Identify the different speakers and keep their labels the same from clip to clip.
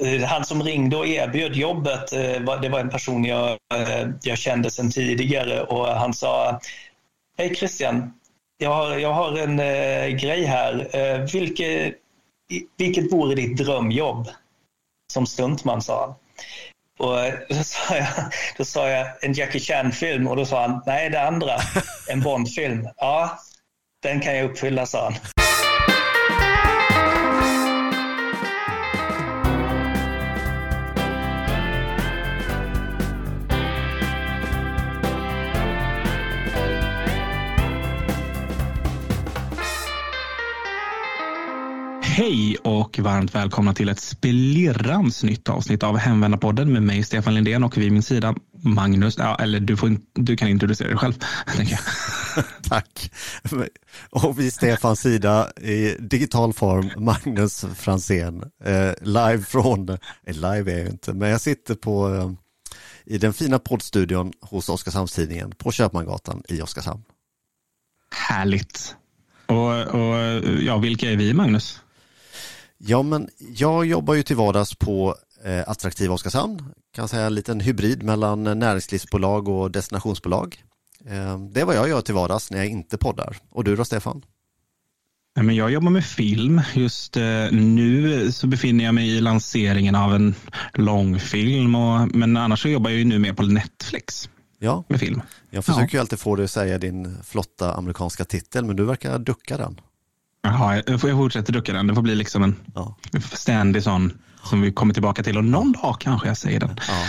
Speaker 1: Eh, han som ringde och erbjöd jobbet, eh, det var en person jag, eh, jag kände sedan tidigare och han sa Hej Christian, jag har, jag har en grej här. Vilke, vilket vore ditt drömjobb? Som stuntman, sa han. Och då sa, jag, då sa jag en Jackie Chan-film och då sa han, nej det andra, en Bond-film. Ja, den kan jag uppfylla, sa han.
Speaker 2: Hej och varmt välkomna till ett splirrans nytt avsnitt av Hemvändarpodden med mig Stefan Lindén och vid min sida Magnus, ja, eller du, får, du kan introducera dig själv.
Speaker 3: Tack. Och vid Stefans sida i digital form Magnus Fransén, eh, live från, eh, live är jag inte, men jag sitter på eh, i den fina poddstudion hos Oskarshamnstidningen på Köpmangatan i Oskarshamn.
Speaker 2: Härligt. Och, och ja, vilka är vi Magnus?
Speaker 3: Ja, men jag jobbar ju till vardags på eh, Attraktiva Oskarshamn. Kan säga en liten hybrid mellan näringslivsbolag och destinationsbolag. Eh, det är vad jag gör till vardags när jag inte poddar. Och du då Stefan?
Speaker 2: jag jobbar med film. Just eh, nu så befinner jag mig i lanseringen av en långfilm. Och, men annars så jobbar jag ju nu mer på Netflix. Ja, med film.
Speaker 3: Jag försöker ja. ju alltid få dig att säga din flotta amerikanska titel, men du verkar ducka den.
Speaker 2: Jaha, jag fortsätter ducka den. Det får bli liksom en ja. ständig sån som vi kommer tillbaka till. Och någon dag kanske jag säger den. Ja.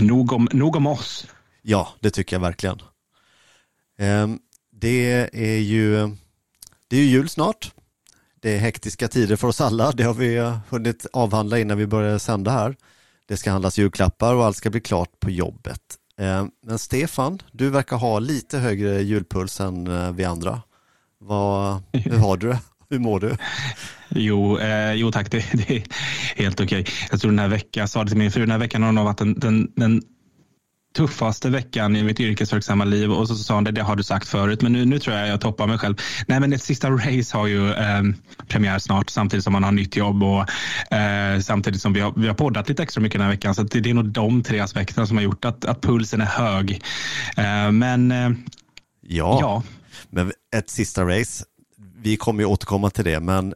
Speaker 2: Nog, om, nog om oss.
Speaker 3: Ja, det tycker jag verkligen. Ehm, det är ju det är jul snart. Det är hektiska tider för oss alla. Det har vi hunnit avhandla innan vi började sända här. Det ska handlas julklappar och allt ska bli klart på jobbet. Ehm, men Stefan, du verkar ha lite högre julpuls än eh, vi andra. Vad, hur har du det? Hur mår du?
Speaker 2: Jo, eh, jo tack, det, det, är helt okej. Jag tror den här veckan, jag sa det till min fru, den här veckan har nog varit den, den, den tuffaste veckan i mitt yrkesverksamma liv och så sa hon det, det har du sagt förut men nu, nu tror jag jag toppar mig själv. Nej men ett sista race har ju eh, premiär snart samtidigt som man har nytt jobb och eh, samtidigt som vi har, vi har poddat lite extra mycket den här veckan så det, det är nog de tre aspekterna som har gjort att, att pulsen är hög. Eh, men eh,
Speaker 3: ja. ja. Men ett sista race, vi kommer ju återkomma till det, men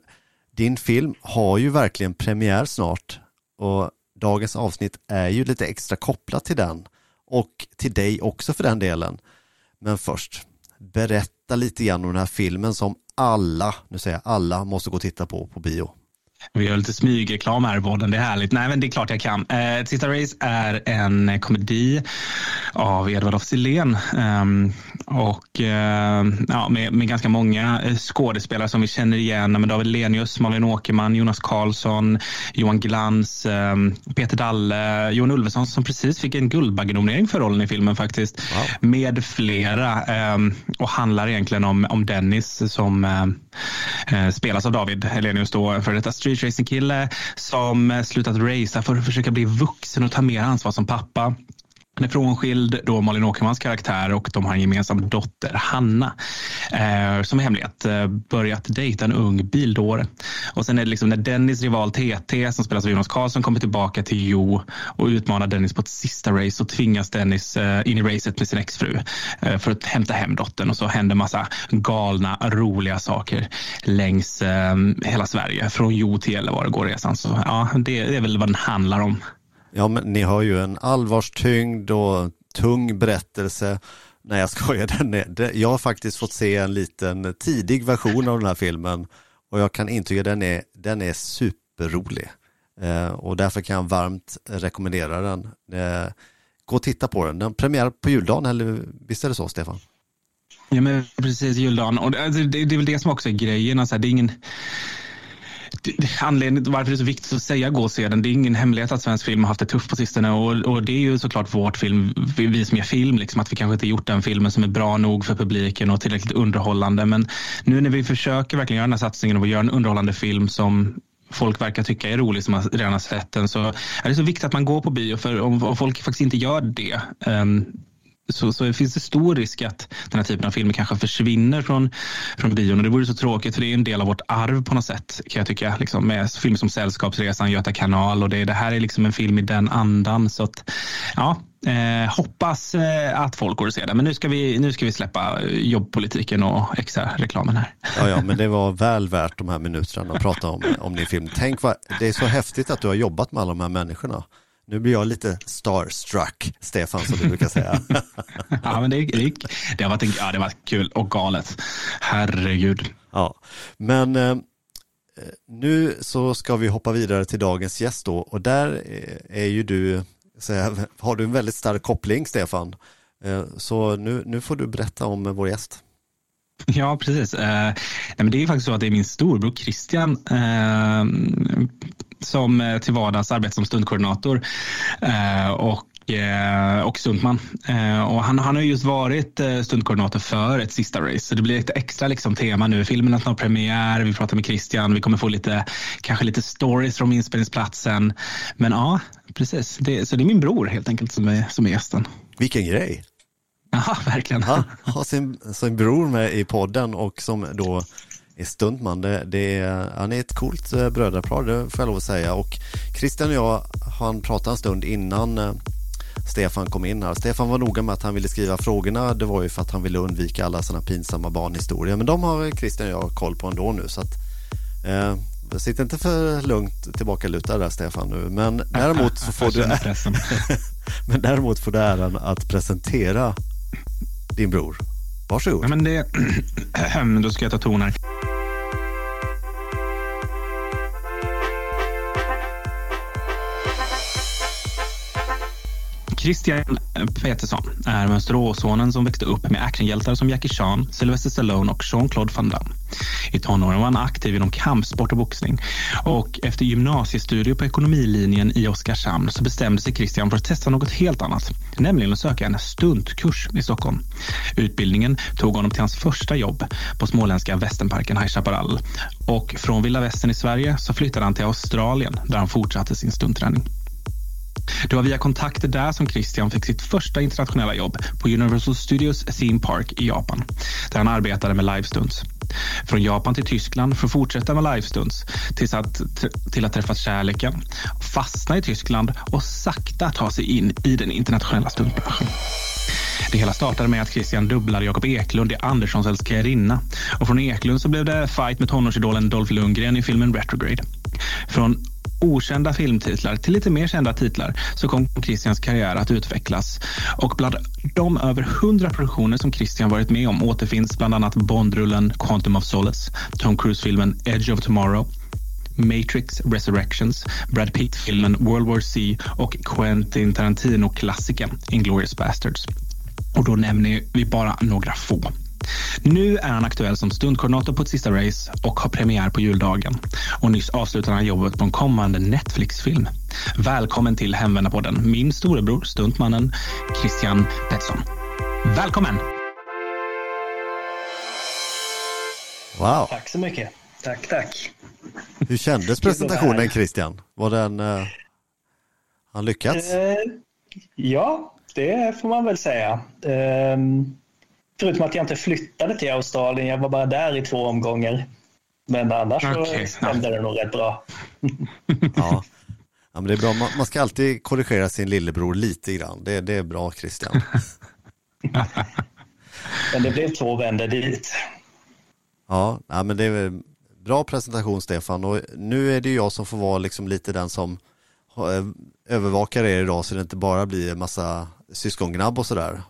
Speaker 3: din film har ju verkligen premiär snart och dagens avsnitt är ju lite extra kopplat till den och till dig också för den delen. Men först, berätta lite grann om den här filmen som alla, nu säger jag alla, måste gå och titta på på bio.
Speaker 2: Vi gör lite smygreklam här i podden, det är härligt. Nej, men det är klart jag kan. Eh, Sista Race är en komedi av Edvard af Sillén um, och uh, ja, med, med, ganska många eh, skådespelare som vi känner igen. Med David Lenius, Malin Åkerman, Jonas Karlsson, Johan Glans, um, Peter Dalle, Johan Ulveson som precis fick en Guldbaggenominering för rollen i filmen faktiskt. Wow. Med flera um, och handlar egentligen om, om Dennis som uh, spelas av David Lenius då, för detta streetracingkille som eh, slutat racea för att försöka bli vuxen och ta mer ansvar som pappa. Han är frånskild då Malin Åkermans karaktär och de har en gemensam dotter Hanna eh, som i hemlighet eh, börjat dejta en ung bildåre. Och sen är det liksom när Dennis rival TT som spelas av Jonas Karlsson kommer tillbaka till Jo och utmanar Dennis på ett sista race så tvingas Dennis eh, in i racet med sin exfru eh, för att hämta hem dottern och så händer massa galna roliga saker längs eh, hela Sverige från Jo till Gällivare går resan. Så ja, det, det är väl vad den handlar om.
Speaker 3: Ja, men ni har ju en allvarstyngd och tung berättelse. Nej, jag skojar. Den är, jag har faktiskt fått se en liten tidig version av den här filmen och jag kan intyga den är, den är superrolig. Eh, och därför kan jag varmt rekommendera den. Eh, gå och titta på den. Den premiär på juldagen, eller visst är det så, Stefan?
Speaker 2: Ja, men precis, juldagen. Och det, alltså, det, det är väl det som också är grejen. Alltså, det är ingen anledningen till varför det är så viktigt att säga gå och se den. Det är ingen hemlighet att svensk film har haft det tufft på sistone och, och det är ju såklart vårt film, vi som gör film, liksom, att vi kanske inte gjort den filmen som är bra nog för publiken och tillräckligt underhållande. Men nu när vi försöker verkligen göra den här satsningen och göra en underhållande film som folk verkar tycka är rolig som har redan har sett den så är det så viktigt att man går på bio för om, om folk faktiskt inte gör det um, så, så finns det stor risk att den här typen av filmer kanske försvinner från, från bion. Och det vore så tråkigt för det är en del av vårt arv på något sätt kan jag tycka. Liksom, med filmer som Sällskapsresan, Göta kanal och det, det här är liksom en film i den andan. Så att, ja, Eh, hoppas eh, att folk går och ser den. Men nu ska vi, nu ska vi släppa jobbpolitiken och extra reklamen här.
Speaker 3: Ja, ja, men det var väl värt de här minuterna att prata om, om din film. Tänk vad, det är så häftigt att du har jobbat med alla de här människorna. Nu blir jag lite starstruck, Stefan, som du brukar säga.
Speaker 2: ja, men det, det, det, har varit en, ja, det har varit kul och galet. Herregud.
Speaker 3: Ja, men eh, nu så ska vi hoppa vidare till dagens gäst då och där är ju du, så har du en väldigt stark koppling, Stefan. Eh, så nu, nu får du berätta om vår gäst.
Speaker 2: Ja, precis. Eh, nej, men det är faktiskt så att det är min storbror Christian eh, som eh, till vardags arbetar som stundkoordinator eh, och eh, och stuntman. Och han, han har just varit stundkoordinator för ett sista race. Så det blir ett extra liksom, tema nu. Filmen har snart premiär, vi pratar med Christian, vi kommer få lite, kanske lite stories från inspelningsplatsen. Men ja, precis. Det, så det är min bror helt enkelt som är, som är gästen.
Speaker 3: Vilken grej!
Speaker 2: Ja, verkligen.
Speaker 3: Ja, ha sin, sin bror med i podden och som då är stuntman. Det, det är, han är ett coolt eh, brödrapar, det får jag lov att säga. Och Christian och jag, han pratade en stund innan eh, Stefan kom in här. Stefan var noga med att han ville skriva frågorna. Det var ju för att han ville undvika alla sådana pinsamma barnhistorier. Men de har Christian och jag koll på ändå nu. Så att, eh, sitt inte för lugnt tillbakalutad där Stefan nu. Men däremot så får du Men däremot får du äran att presentera din bror. Varsågod.
Speaker 2: Ja, men det... Då ska jag ta ton här. Christian Petersson är Mönsteråssonen som växte upp med actionhjältar som Jackie Chan, Sylvester Stallone och Jean-Claude Van Damme. I tonåren var han aktiv inom kampsport och boxning och efter gymnasiestudier på ekonomilinjen i Oskarshamn så bestämde sig Christian för att testa något helt annat, nämligen att söka en stuntkurs i Stockholm. Utbildningen tog honom till hans första jobb på småländska västernparken High Chaparral och från vilda västern i Sverige så flyttade han till Australien där han fortsatte sin stuntträning. Det var via kontakter där som Christian fick sitt första internationella jobb på Universal Studios Theme Park i Japan, där han arbetade med livestunts. Från Japan till Tyskland för att fortsätta med livestunts tills att, till att träffa kärleken, fastna i Tyskland och sakta ta sig in i den internationella stuntbranschen. Det hela startade med att Christian dubblade Jakob Eklund i Anderssons älskarinna och från Eklund så blev det fight med tonårsidolen Dolph Lundgren i filmen Retrograde. Från okända filmtitlar till lite mer kända titlar så kom Christians karriär att utvecklas. Och bland de över hundra produktioner som Christian varit med om återfinns bland annat Bondrullen Quantum of Solace, Tom Cruise-filmen Edge of Tomorrow, Matrix Resurrections, Brad Pitt-filmen World War C och Quentin Tarantino-klassikern Inglourious Basterds. Och då nämner vi bara några få. Nu är han aktuell som stundkoordinator på ett sista race och har premiär på juldagen. Och nyss avslutade han jobbet på en kommande Netflix-film. Välkommen till Hemvändarpodden, min storebror, stuntmannen Christian Pettersson. Välkommen!
Speaker 3: Wow.
Speaker 1: Tack så mycket. Tack, tack.
Speaker 3: Hur kändes presentationen Christian? Var den... Uh, han lyckats? Uh,
Speaker 1: ja, det får man väl säga. Uh, Förutom att jag inte flyttade till Australien, jag var bara där i två omgångar. Men annars okay. så stämde det nog rätt bra.
Speaker 3: ja. ja, men det är bra. Man, man, ska alltid korrigera sin lillebror lite grann. Det, det är bra Christian.
Speaker 1: men det blev två vändor dit.
Speaker 3: Ja, ja men det är bra presentation Stefan och nu är det jag som får vara liksom lite den som eh, övervakar er idag så det inte bara blir en massa syskongnabb och sådär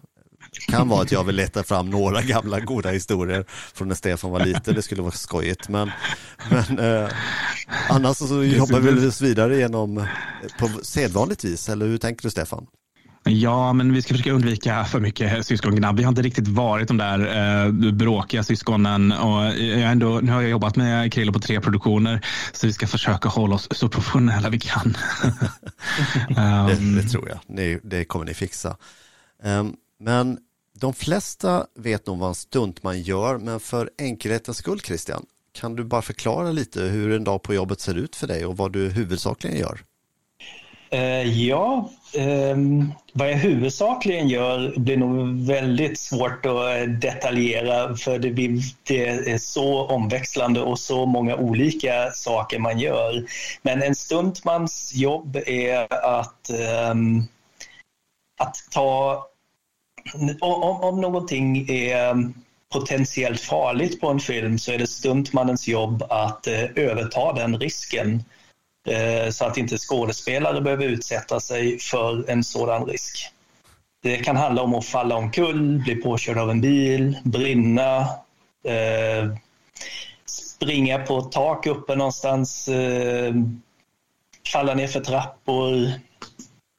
Speaker 3: kan vara att jag vill leta fram några gamla goda historier från när Stefan var liten, det skulle vara skojigt. Men, men eh, annars så jobbar vi oss vidare genom på sedvanligt vis, eller hur tänker du Stefan?
Speaker 2: Ja, men vi ska försöka undvika för mycket syskongnabb. Vi har inte riktigt varit de där eh, bråkiga syskonen. Och jag ändå, nu har jag jobbat med Krille på tre produktioner, så vi ska försöka hålla oss så professionella vi kan.
Speaker 3: um, det, det, tror jag, det, det kommer ni fixa. Um, men de flesta vet nog vad en stuntman gör, men för enkelhetens skull Christian, kan du bara förklara lite hur en dag på jobbet ser ut för dig och vad du huvudsakligen gör?
Speaker 1: Uh, ja, um, vad jag huvudsakligen gör blir nog väldigt svårt att eh, detaljera för det, blir, det är så omväxlande och så många olika saker man gör. Men en stuntmans jobb är att, um, att ta... Om, om någonting är um, potentiellt farligt på en film så är det stuntmannens jobb att uh, överta den risken Eh, så att inte skådespelare behöver utsätta sig för en sådan risk. Det kan handla om att falla omkull, bli påkörd av en bil, brinna, eh, springa på ett tak uppe någonstans, falla ner för trappor,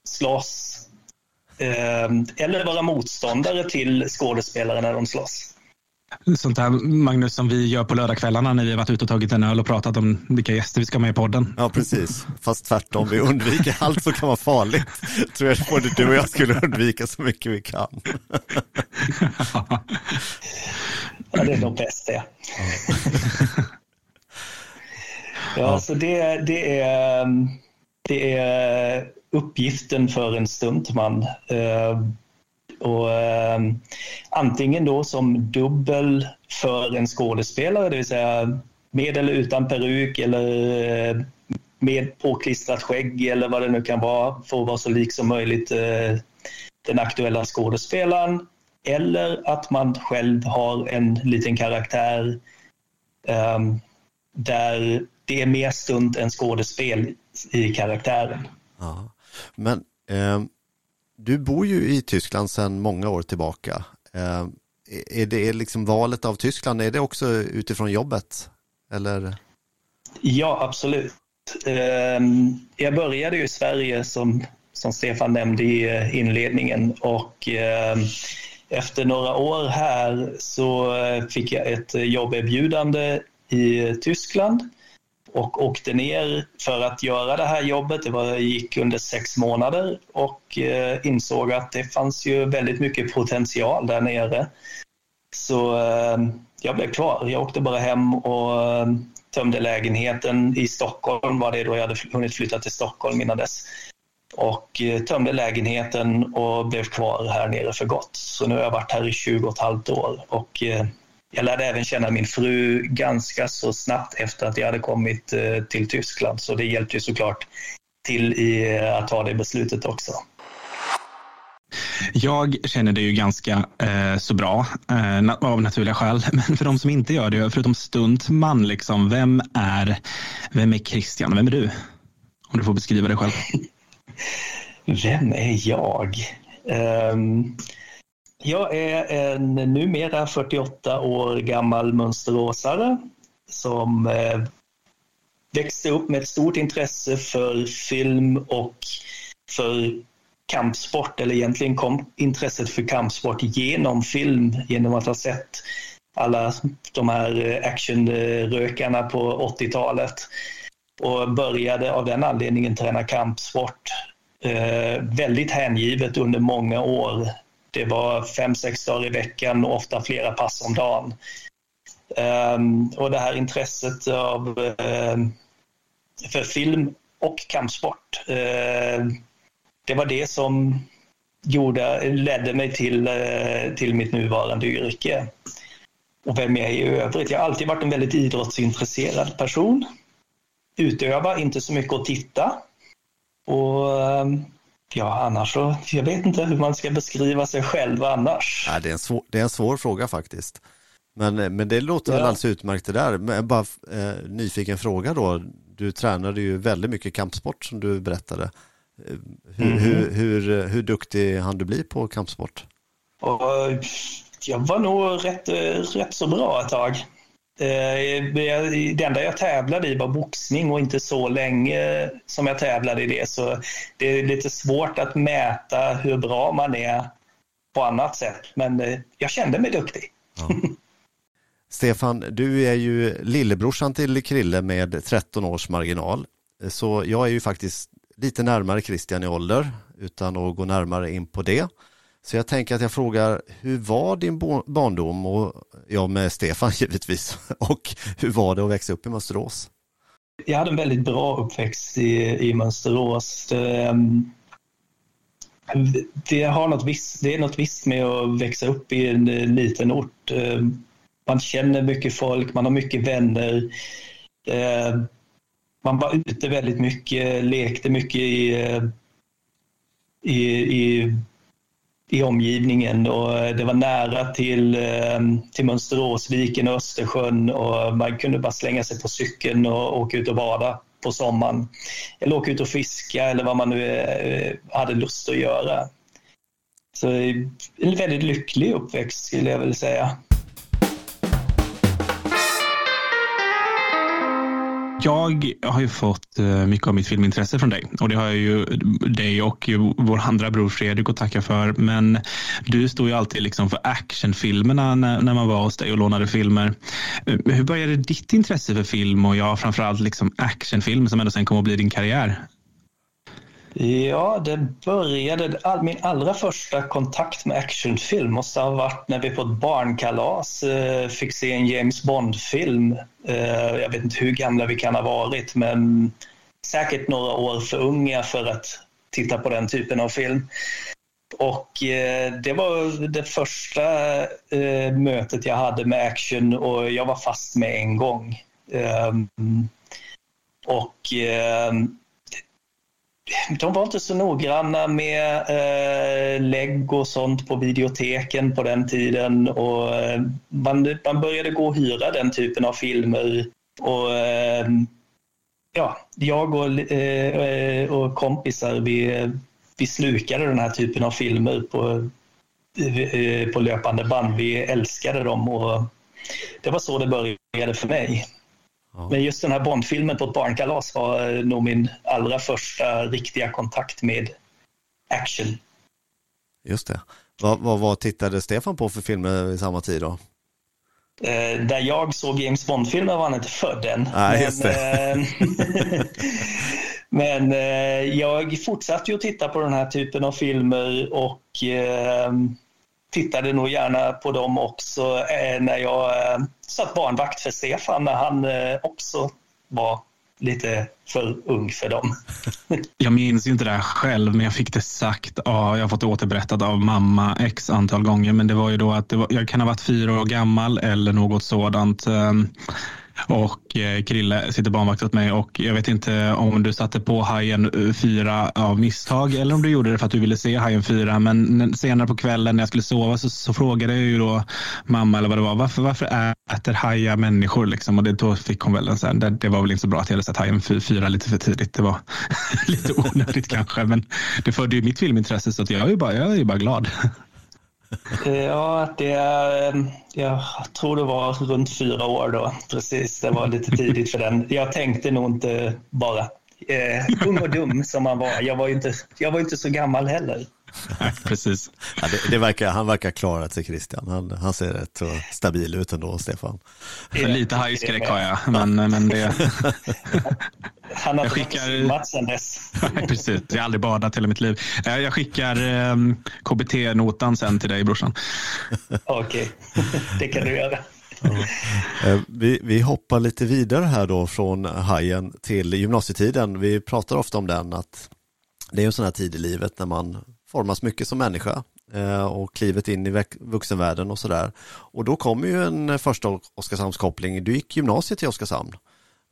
Speaker 1: slåss eller vara motståndare till skådespelare när de slåss
Speaker 2: sånt här, Magnus, som vi gör på lördagskvällarna när vi har varit ute och tagit en öl och pratat om vilka gäster vi ska ha med i podden.
Speaker 3: Ja, precis. Fast tvärtom, vi undviker allt som kan vara farligt. Tror jag både du och jag skulle undvika så mycket vi kan.
Speaker 1: ja, det är nog bäst det. Ja, så det, det, är, det är uppgiften för en stuntman. Eh, och, eh, antingen då som dubbel för en skådespelare, det vill säga med eller utan peruk eller eh, med påklistrat skägg eller vad det nu kan vara för att vara så lik som möjligt eh, den aktuella skådespelaren. Eller att man själv har en liten karaktär eh, där det är mer stunt än skådespel i karaktären.
Speaker 3: Ja. Men eh, du bor ju i Tyskland sedan många år tillbaka. Eh, är det liksom valet av Tyskland, är det också utifrån jobbet? Eller?
Speaker 1: Ja, absolut. Ehm, jag började ju i Sverige som, som Stefan nämnde i eh, inledningen och ehm, efter några år här så eh, fick jag ett jobberbjudande i Tyskland och åkte ner för att göra det här jobbet. Det var, gick under sex månader och eh, insåg att det fanns ju väldigt mycket potential där nere. Så eh, jag blev kvar. Jag åkte bara hem och eh, tömde lägenheten i Stockholm, var det då jag hade hunnit flytta till Stockholm innan dess. Och eh, tömde lägenheten och blev kvar här nere för gott. Så nu har jag varit här i 20 och ett halvt år och eh, jag lärde även känna min fru ganska så snabbt efter att jag hade kommit eh, till Tyskland, så det hjälpte ju såklart till i eh, att ta det beslutet också.
Speaker 2: Jag känner det ju ganska eh, så bra eh, av naturliga skäl. Men för de som inte gör det, förutom stuntman, liksom, vem, är, vem är Christian? Vem är du? Om du får beskriva dig själv.
Speaker 1: vem är jag? Um, jag är en numera 48 år gammal mönsteråsare som eh, växte upp med ett stort intresse för film och för kampsport, eller egentligen kom intresset för kampsport genom film, genom att ha sett alla de här actionrökarna på 80-talet och började av den anledningen träna kampsport eh, väldigt hängivet under många år det var fem, sex dagar i veckan och ofta flera pass om dagen. Um, och det här intresset av, uh, för film och kampsport, uh, det var det som gjorde, ledde mig till, uh, till mitt nuvarande yrke. Och vem jag är i övrigt. Jag har alltid varit en väldigt idrottsintresserad person. Utöva, inte så mycket att titta. Och Ja, annars så, jag vet inte hur man ska beskriva sig själv annars.
Speaker 3: Ja, det, är en svår, det är en svår fråga faktiskt. Men, men det låter ja. väl alldeles utmärkt det där. Men bara eh, nyfiken fråga då. Du tränade ju väldigt mycket kampsport som du berättade. Eh, hur, mm. hur, hur, hur duktig hann du bli på kampsport?
Speaker 1: Och jag var nog rätt, rätt så bra ett tag. Eh, det enda jag tävlade i var boxning och inte så länge som jag tävlade i det. Så det är lite svårt att mäta hur bra man är på annat sätt. Men eh, jag kände mig duktig. Ja.
Speaker 3: Stefan, du är ju lillebrorsan till Krille med 13 års marginal. Så jag är ju faktiskt lite närmare Christian i ålder utan att gå närmare in på det. Så jag tänker att jag frågar, hur var din barndom? Och, ja, med Stefan givetvis. Och hur var det att växa upp i Mönsterås?
Speaker 1: jag hade en väldigt bra uppväxt i, i Mönsterås. Det, det, har något visst, det är något visst med att växa upp i en eh, liten ort. Ehm, man känner mycket folk, man har mycket vänner. Ehm, man var ute väldigt mycket, lekte mycket i, eh, i, i i omgivningen och eh, det var nära till, eh, till Mönsteråsviken och Östersjön och man kunde bara slänga sig på cykeln och åka ut och bada på sommaren. Eller åka ut och fiska eller vad man nu eh, hade lust att göra. Så en väldigt lycklig uppväxt skulle jag vilja säga.
Speaker 2: Jag har ju fått eh, mycket av mitt filmintresse från dig och det har jag ju dig och vår andra bror Fredrik att tacka för. Men du stod ju alltid liksom för actionfilmerna när, när man var hos dig och lånade filmer. Eh, hur började ditt intresse för film och ja, framförallt liksom actionfilm som ändå sen kom att bli din karriär?
Speaker 1: Ja, det började, all, min allra första kontakt med actionfilm måste ha varit när vi på ett barnkalas eh, fick se en James Bond-film. Eh, jag vet inte hur gamla vi kan ha varit, men säkert några år för unga för att titta på den typen av film. Och eh, det var det första eh, mötet jag hade med action och jag var fast med en gång. Ehm, och ehm, de var inte så noggranna med eh, lägg och sånt på videoteken på den tiden och eh, man, man började gå och hyra den typen av filmer. Och eh, ja, jag och, eh, eh och kompisar vi, vi slukade den här typen av filmer på, eh, på löpande band. Vi älskade dem och det var så det började för mig. Men just den här Bondfilmen på ett barnkalas var eh, nog min allra första riktiga kontakt med action.
Speaker 3: Just det. Vad, vad, vad tittade Stefan på för filmer i samma tid då?
Speaker 1: Eh, där jag såg James Bond-filmer var han inte född än.
Speaker 3: Nej, just det.
Speaker 1: Eh, men eh, jag fortsatte ju att titta på den här typen av filmer och eh, tittade nog gärna på dem också eh, när jag eh, satt barnvakt för Stefan när han eh, också var lite för ung för dem.
Speaker 2: jag minns ju inte det här själv, men jag fick det sagt. Ja, jag har fått det återberättat av mamma x antal gånger, men det var ju då att var, jag kan ha varit fyra år gammal eller något sådant. Ehm, och eh, Krille sitter barnvakt åt mig och jag vet inte om du satte på Hajen eh, 4 av misstag eller om du gjorde det för att du ville se Hajen 4. Men senare på kvällen när jag skulle sova så, så frågade jag ju då mamma eller vad det var. Varför, varför äter hajar människor? Liksom? Och det, då fick hon väl en sån det, det var väl inte så bra att jag hade sett Hajen 4 lite för tidigt. Det var lite onödigt kanske, men det förde ju mitt filmintresse så att jag är ju bara, jag är bara glad.
Speaker 1: Ja, det, jag tror det var runt fyra år då. Precis, det var lite tidigt för den. Jag tänkte nog inte bara eh, ung och dum som man var. Jag var ju inte, jag var inte så gammal heller.
Speaker 2: precis.
Speaker 3: Ja, det, det, verkar, han verkar klarat sig Christian. Han, han ser rätt stabil ut ändå, Stefan.
Speaker 2: Lite hajskräck har jag, men, men det...
Speaker 1: Han har jag skickar... sen dess.
Speaker 2: Precis, jag har aldrig badat hela mitt liv. Eh, jag skickar eh, KBT-notan sen till dig brorsan.
Speaker 1: Okej, okay. det kan du göra.
Speaker 3: Eh, vi, vi hoppar lite vidare här då från hajen till gymnasietiden. Vi pratar ofta om den att det är en sån här tid i livet när man formas mycket som människa eh, och klivet in i vuxenvärlden och sådär. Och då kommer ju en första Oskarshamnskoppling. Du gick gymnasiet i Oskarshamn.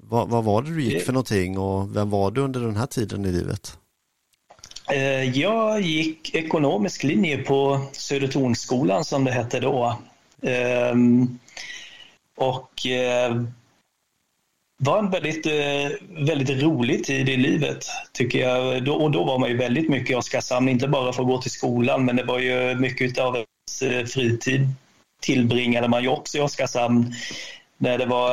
Speaker 3: Vad, vad var det du gick för någonting och vem var du under den här tiden i livet?
Speaker 1: Eh, jag gick ekonomisk linje på Södertornsskolan som det hette då. Ehm, och eh, var en väldigt, eh, väldigt rolig tid i livet, tycker jag. och då var man ju väldigt mycket i Oskarshamn, inte bara för att gå till skolan, men det var ju mycket av ens fritid tillbringade man ju också i Oskarshamn. När det var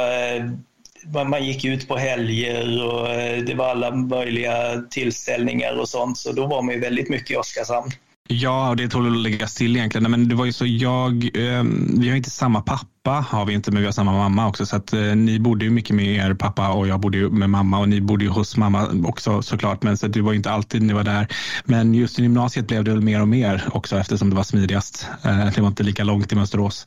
Speaker 1: man gick ut på helger och eh, det var alla möjliga tillställningar och sånt. Så då var man ju väldigt mycket i Oskarshamn.
Speaker 2: Ja, och det tål att lägga still egentligen. Men det var ju så jag, eh, vi har inte samma pappa har vi inte, men vi har samma mamma också. Så att eh, ni bodde ju mycket med er pappa och jag bodde ju med mamma och ni bodde ju hos mamma också såklart. Men så det var inte alltid ni var där. Men just i gymnasiet blev det väl mer och mer också eftersom det var smidigast. Eh, det var inte lika långt i Mönsterås.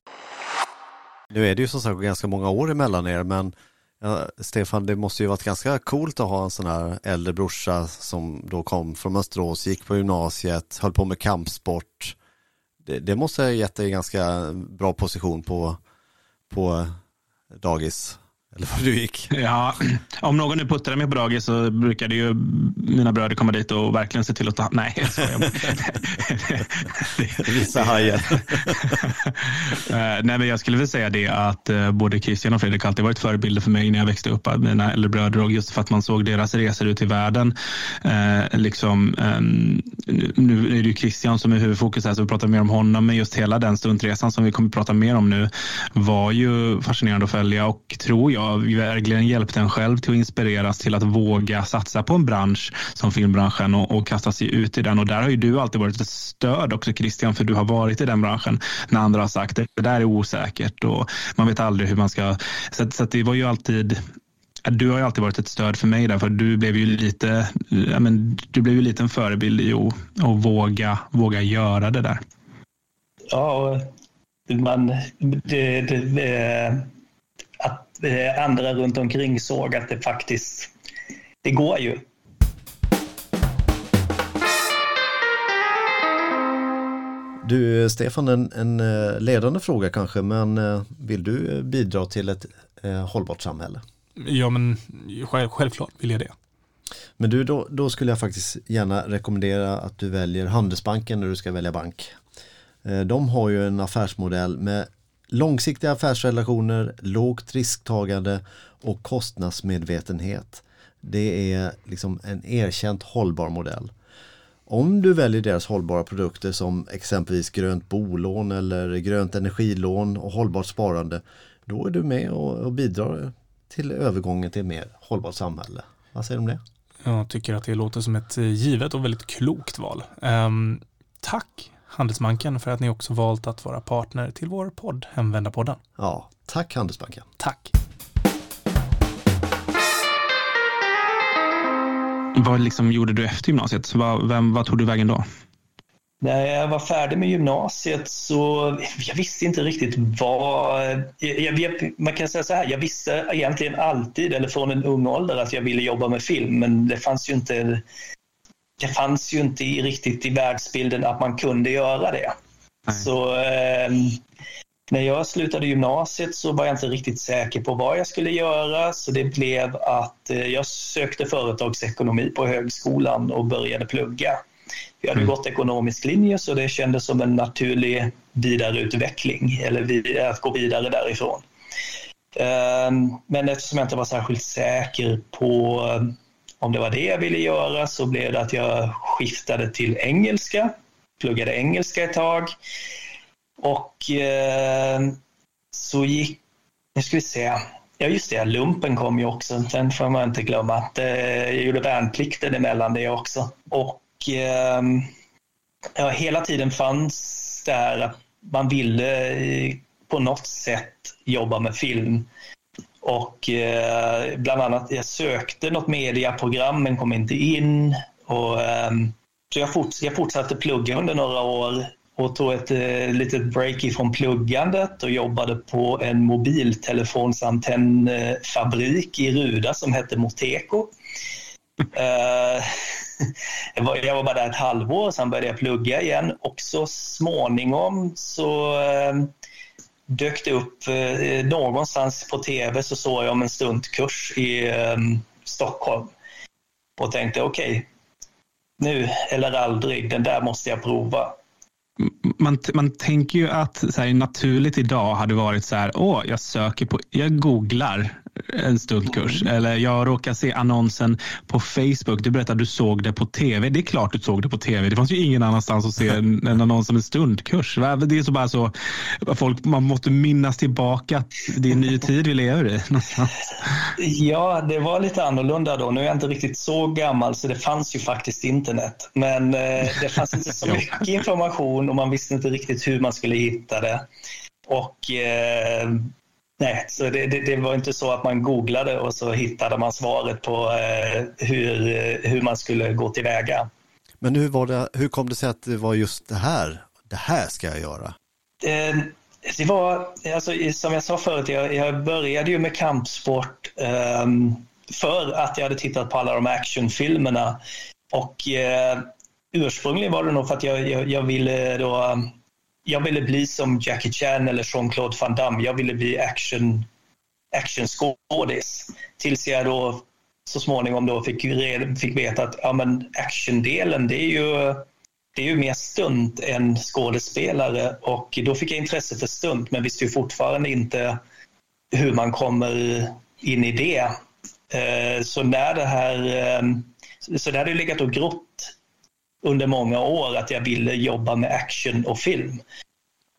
Speaker 3: Nu är det ju som sagt ganska många år emellan er, men Ja, Stefan, det måste ju varit ganska coolt att ha en sån här äldre brorsa som då kom från Österås, gick på gymnasiet, höll på med kampsport. Det, det måste ha gett dig ganska bra position på, på dagis. Eller var du gick?
Speaker 2: Ja, om någon nu puttade mig på dagis så brukade ju mina bröder komma dit och verkligen se till att ta... Nej, jag skojar.
Speaker 3: Vissa hajen.
Speaker 2: Eh, nej, men jag skulle väl säga det att eh, både Christian och Fredrik alltid varit förebilder för mig när jag växte upp. Mina äldre bröder och just för att man såg deras resor ut i världen. Eh, liksom, eh, nu är det ju Christian som är huvudfokus här så vi pratar mer om honom. Men just hela den stuntresan som vi kommer att prata mer om nu var ju fascinerande att följa och tror jag verkligen hjälpt en själv till att inspireras till att våga satsa på en bransch som filmbranschen och, och kasta sig ut i den. Och där har ju du alltid varit ett stöd också Christian, för du har varit i den branschen när andra har sagt det där är osäkert och man vet aldrig hur man ska. Så, så det var ju alltid du har ju alltid varit ett stöd för mig därför. du blev ju lite, ja, men, du blev ju lite en förebild i att, att våga, våga göra det där.
Speaker 1: Ja, man, det, det, andra runt omkring såg att det faktiskt, det går ju.
Speaker 3: Du Stefan, en, en eh, ledande fråga kanske, men eh, vill du bidra till ett eh, hållbart samhälle?
Speaker 4: Ja, men själv, självklart vill jag det.
Speaker 3: Men du, då, då, skulle jag faktiskt gärna rekommendera att du väljer Handelsbanken när du ska välja bank. De har ju en affärsmodell med Långsiktiga affärsrelationer, lågt risktagande och kostnadsmedvetenhet. Det är liksom en erkänt hållbar modell. Om du väljer deras hållbara produkter som exempelvis grönt bolån eller grönt energilån och hållbart sparande, då är du med och, bidrar till övergången till ett mer hållbart samhälle. Vad säger du om det?
Speaker 4: Jag tycker att det låter som ett eh, givet och väldigt klokt val. Um, tack Handelsbanken för att ni också valt att vara partner till vår podd Hemvändarpodden.
Speaker 3: Ja, tack Handelsbanken.
Speaker 4: Tack.
Speaker 2: Vad liksom gjorde du efter gymnasiet? Vad, vem, vad tog du vägen då?
Speaker 1: När jag var färdig med gymnasiet så jag visste inte riktigt vad... Jag, jag, man kan säga så här, jag visste egentligen alltid, eller från en ung ålder, att jag ville jobba med film, men det fanns ju inte det fanns ju inte riktigt i världsbilden att man kunde göra det. Nej. Så eh, när jag slutade gymnasiet så var jag inte riktigt säker på vad jag skulle göra så det blev att eh, jag sökte företagsekonomi på högskolan och började plugga. Jag hade mm. gått ekonomisk linje så det kändes som en naturlig vidareutveckling eller att gå vidare därifrån. Eh, men eftersom jag inte var särskilt säker på om det var det jag ville göra så blev det att jag skiftade till engelska, pluggade engelska ett tag. Och eh, så gick, nu ska vi se, ja just det, lumpen kom ju också, den får man inte glömma. Jag gjorde värnplikten emellan det också. Och eh, ja, hela tiden fanns det här att man ville eh, på något sätt jobba med film. Och eh, bland annat, jag sökte något mediaprogram men kom inte in. Och, eh, så jag, forts jag fortsatte plugga under några år och tog ett eh, litet break ifrån pluggandet och jobbade på en mobiltelefonsantennfabrik i Ruda som hette Moteko. Eh, jag, var, jag var bara där ett halvår, sen började jag plugga igen och så småningom så eh, dök det upp eh, någonstans på tv så såg jag om en stuntkurs i eh, Stockholm och tänkte okej, okay, nu eller aldrig, den där måste jag prova.
Speaker 2: Man, man tänker ju att så här, naturligt idag hade varit så här, åh, jag söker på, jag googlar en stuntkurs. Mm. Eller jag råkar se annonsen på Facebook. Du berättade att du såg det på tv. Det är klart du såg det på tv. Det fanns ju ingen annanstans att se en, en annons om en stuntkurs. Det är så bara så, folk, man måste minnas tillbaka att det är en ny tid vi lever i.
Speaker 1: Ja, det var lite annorlunda då. Nu är jag inte riktigt så gammal så det fanns ju faktiskt internet. Men eh, det fanns inte så mycket information och man visste inte riktigt hur man skulle hitta det. Och eh, Nej, så det, det, det, var inte så att man googlade och så hittade man svaret på eh, hur, hur man skulle gå tillväga.
Speaker 3: Men hur, var det, hur kom det sig att det var just det här, det här ska jag göra?
Speaker 1: Eh, Det var, alltså, som jag sa förut, jag, jag började ju med kampsport um, för att jag hade tittat på alla de actionfilmerna. Och uh, ursprungligen var det nog för att jag, jag, jag ville då jag ville bli som Jackie Chan eller Jean-Claude Van Damme. Jag ville bli action, actionskådis. Tills jag då så småningom då fick, fick veta att ja, men actiondelen det är ju det är ju mer stunt än skådespelare och då fick jag intresse för stunt men visste ju fortfarande inte hur man kommer in i det. Eh, så när det här, eh, så det hade legat och grott under många år att jag ville jobba med action och film.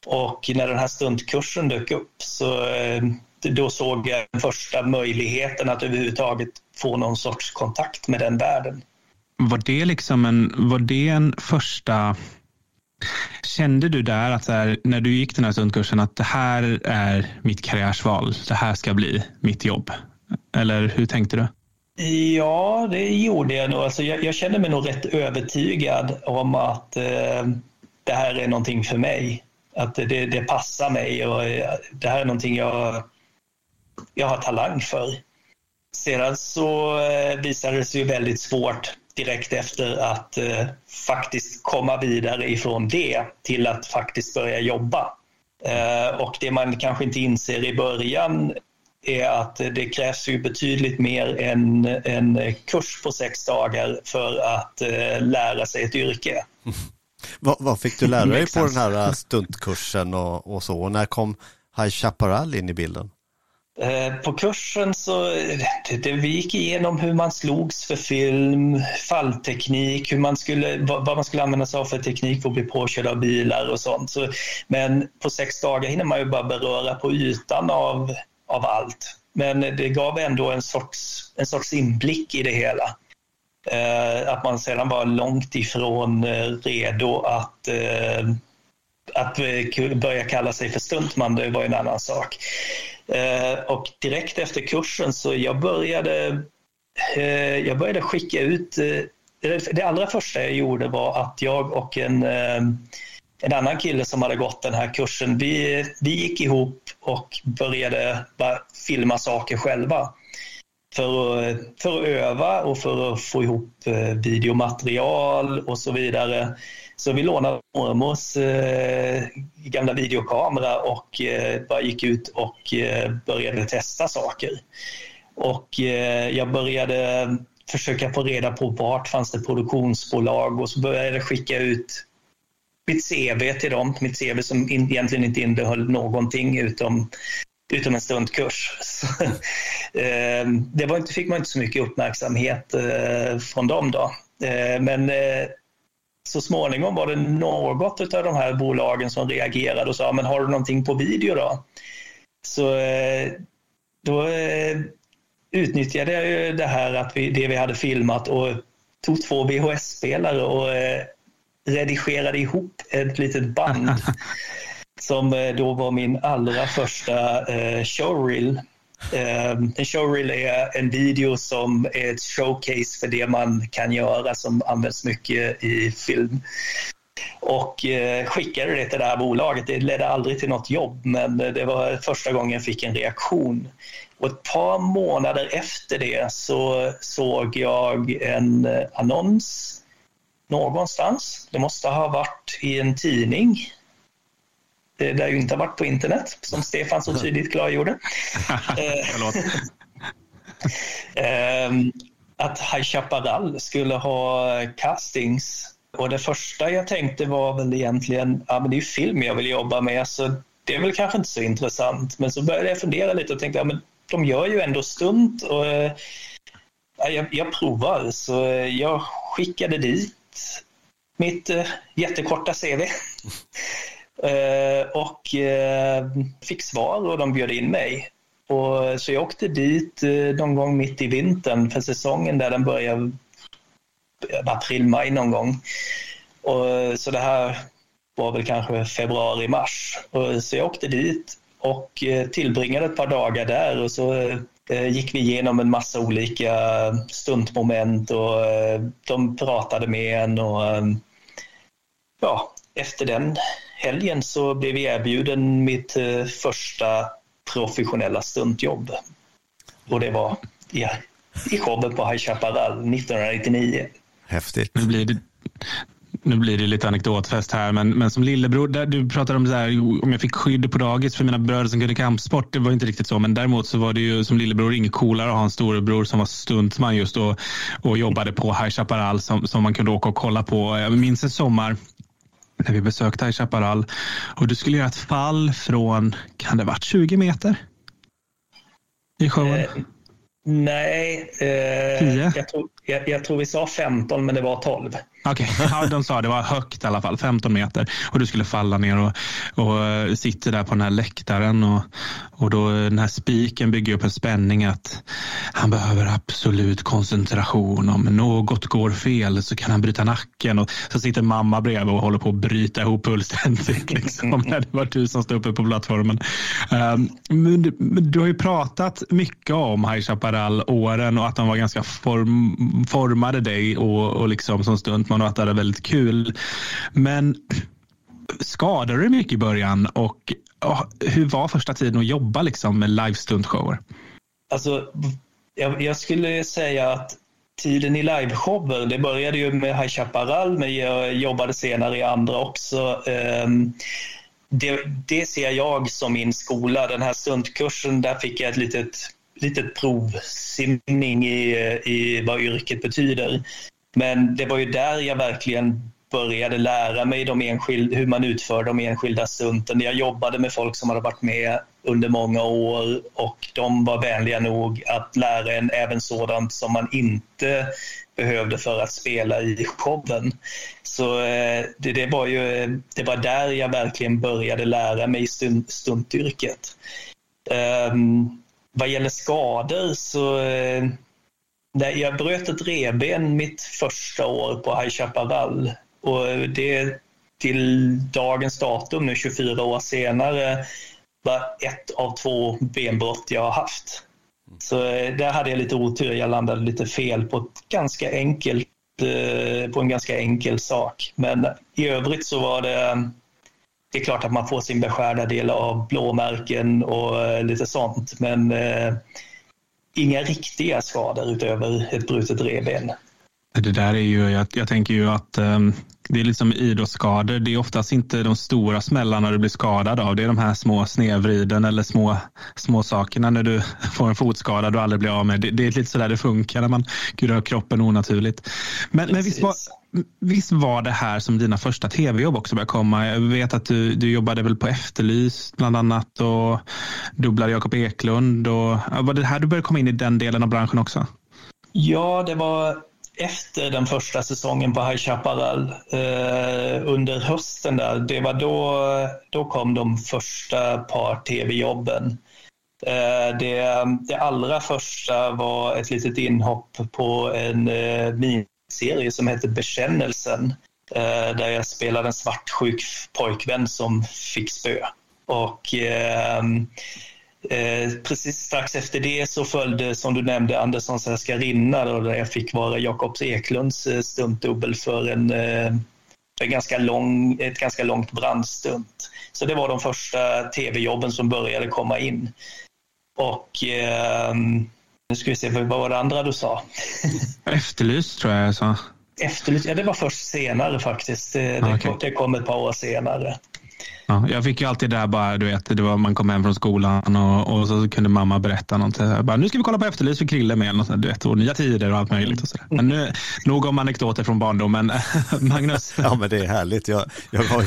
Speaker 1: Och när den här stuntkursen dök upp så eh, då såg jag den första möjligheten att överhuvudtaget få någon sorts kontakt med den världen.
Speaker 2: Var det liksom en, var det en första Kände du där att här, när du gick den här stuntkursen att det här är mitt karriärsval, det här ska bli mitt jobb? Eller hur tänkte du?
Speaker 1: Ja, det gjorde jag nog. Alltså jag, jag kände mig nog rätt övertygad om att eh, det här är någonting för mig. Att det, det passar mig och eh, det här är någonting jag, jag har talang för. Sedan så eh, visade det sig väldigt svårt direkt efter att eh, faktiskt komma vidare ifrån det till att faktiskt börja jobba. Eh, och det man kanske inte inser i början är att det krävs ju betydligt mer än en kurs på sex dagar för att eh, lära sig ett yrke.
Speaker 3: vad, vad, fick du lära dig på den här eh, stuntkursen och, och så? Och när kom High Chaparral in i bilden?
Speaker 1: Eh, på kursen så det, det, vi gick igenom hur man slogs för film, fallteknik, hur man skulle, vad, vad man skulle använda sig av för teknik för att bli påkörd av bilar och sånt. Så, men på sex dagar hinner man ju bara beröra på ytan av, av allt. Men det gav ändå en sorts, en sorts inblick i det hela. Eh, att man sedan var långt ifrån eh, redo att eh, att eh, börja kalla sig för stuntman, det var en annan sak. Eh, och direkt efter kursen så jag började, eh, jag började skicka ut eh, det allra första jag gjorde var att jag och en, eh, en annan kille som hade gått den här kursen, vi, vi gick ihop och började filma saker själva. För att, för att öva och för att få ihop eh, videomaterial och så vidare. Så vi lånade mormors eh, gamla videokamera och eh, bara gick ut och eh, började testa saker. Och eh, jag började försöka få reda på vart fanns det produktionsbolag och så började jag skicka ut mitt CV till dem. Mitt CV som in, egentligen inte innehöll någonting utom, utom en stuntkurs. Eh, det var inte, fick man inte så mycket uppmärksamhet eh, från dem då. Eh, men eh, så småningom var det något av de här bolagen som reagerade och sa, men har du någonting på video då? Så eh, då eh, utnyttjade jag ju det här att vi, det vi hade filmat och tog två VHS-spelare och eh, redigerade ihop ett litet band som då var min allra första showreel Ehm, en showreel är en video som är ett showcase för det man kan göra som används mycket i film. Och eh, skickade det till det här bolaget. Det ledde aldrig till något jobb men det var första gången jag fick en reaktion. Och ett par månader efter det så såg jag en eh, annons någonstans. Det måste ha varit i en tidning det lär ju inte ha varit på internet, som Stefan så tydligt klargjorde. Ehm, att High Chaparral skulle ha castings. Och det första jag tänkte var väl egentligen, ja men det är ju film jag vill jobba med så det är väl kanske inte så intressant. Men så började jag fundera lite och tänkte, ja men de gör ju ändå stunt och ja, jag, jag provar. Så jag skickade dit mitt eh, jättekorta CV. Eh, och eh, fick svar och de bjöd in mig. Och, så jag åkte dit eh, någon gång mitt i vintern för säsongen där den börjar april, maj någon gång. Och, så det här var väl kanske februari, mars. Och, så jag åkte dit och eh, tillbringade ett par dagar där och så eh, gick vi igenom en massa olika stuntmoment och de pratade med en och ja, efter den helgen så blev vi erbjuden mitt eh, första professionella stuntjobb. Och det var ja, i showen på High Chaparral 1999.
Speaker 3: Häftigt.
Speaker 2: Nu blir det, nu blir det lite anekdotfest här, men, men som lillebror, där du pratar om så här, om jag fick skydd på dagis för mina bröder som kunde kampsport. Det var inte riktigt så, men däremot så var det ju som lillebror inget coolare att ha en storebror som var stuntman just och, och jobbade på High Chaparral som, som man kunde åka och kolla på. Jag minns en sommar när vi besökte High Chaparral och du skulle göra ett fall från, kan det varit 20 meter? I showen?
Speaker 1: Eh, nej, eh, jag, tror, jag, jag, tror vi sa 15 men det var 12.
Speaker 2: Okej, okay. ja, de sa det var högt i alla fall, 15 meter. Och du skulle falla ner och, och eh, sitter där på den här läktaren och, och då eh, den här spiken bygger upp en spänning att han behöver absolut koncentration. Om något går fel så kan han bryta nacken och så sitter mamma bredvid och håller på att bryta ihop fullständigt. Liksom, när det var du som stod uppe på plattformen. Um, men du, du, har ju pratat mycket om High Chaparral åren och att de var ganska form, formade dig och, och liksom som stuntman och att det var väldigt kul. Men skadade du dig mycket i början och hur var första tiden att jobba liksom med livestuntshower?
Speaker 1: Alltså, jag, jag, skulle säga att tiden i liveshower, det började ju med High Chaparral, men jag jobbade senare i andra också. Um, det, det, ser jag som min skola. Den här stuntkursen, där fick jag ett litet, litet provsimning i, i vad yrket betyder. Men det var ju där jag verkligen började lära mig de enskild, hur man utför de enskilda stunten. Jag jobbade med folk som hade varit med under många år och de var vänliga nog att lära en även sådant som man inte behövde för att spela i showen. Så eh, det, det, var ju, det var där jag verkligen började lära mig stunt, stuntyrket. Um, vad gäller skador så eh, jag bröt ett reben mitt första år på High Chaparral och det till dagens datum, nu 24 år senare, var ett av två benbrott jag har haft. Så eh, där hade jag lite otur. Jag landade lite fel på, ett ganska enkelt, eh, på en ganska enkel sak. Men i övrigt så var det det är klart att man får sin beskärda del av blåmärken och eh, lite sånt. Men inga riktiga skador utöver ett brutet revben.
Speaker 2: Det där är ju, jag, jag tänker ju att um, det är liksom idrottsskador. Det är oftast inte de stora smällarna du blir skadad av. Det är de här små snevriden eller små, små sakerna när du får en fotskada du aldrig blir av med. Det, det är lite sådär det funkar när man rör kroppen onaturligt. Men, men visst, var, visst var det här som dina första tv-jobb också började komma? Jag vet att du, du jobbade väl på Efterlyst bland annat och dubblade Jakob Eklund. Och, var det här du började komma in i den delen av branschen också?
Speaker 1: Ja, det var efter den första säsongen på High Chaparral eh, under hösten där, det var då, då kom de första par tv-jobben. Eh, det, det allra första var ett litet inhopp på en eh, miniserie som hette Bekännelsen eh, där jag spelade en svartsjuk pojkvän som fick spö. Och eh, eh, Eh, precis strax efter det så följde, som du nämnde, Anderssons älskarinna där jag fick vara Jakobs Eklunds eh, stuntdubbel för en, eh, en ganska lång, ett ganska långt brandstunt. Så det var de första tv-jobben som började komma in. Och eh, nu ska vi se, vad var det andra du sa?
Speaker 2: Efterlyst tror jag jag sa.
Speaker 1: Efterlyst, ja det var först senare faktiskt. Det, ah, okay. det kom ett par år senare.
Speaker 2: Ja, jag fick ju alltid det här bara, du vet, det var man kom hem från skolan och, och så kunde mamma berätta någonting. Bara, nu ska vi kolla på Efterlyst för Krille med, och, du vet, och nya tider och allt möjligt. Och så där. Men nu, nog om anekdoter från barndomen. Magnus?
Speaker 3: Ja, men det är härligt. Jag, jag, har,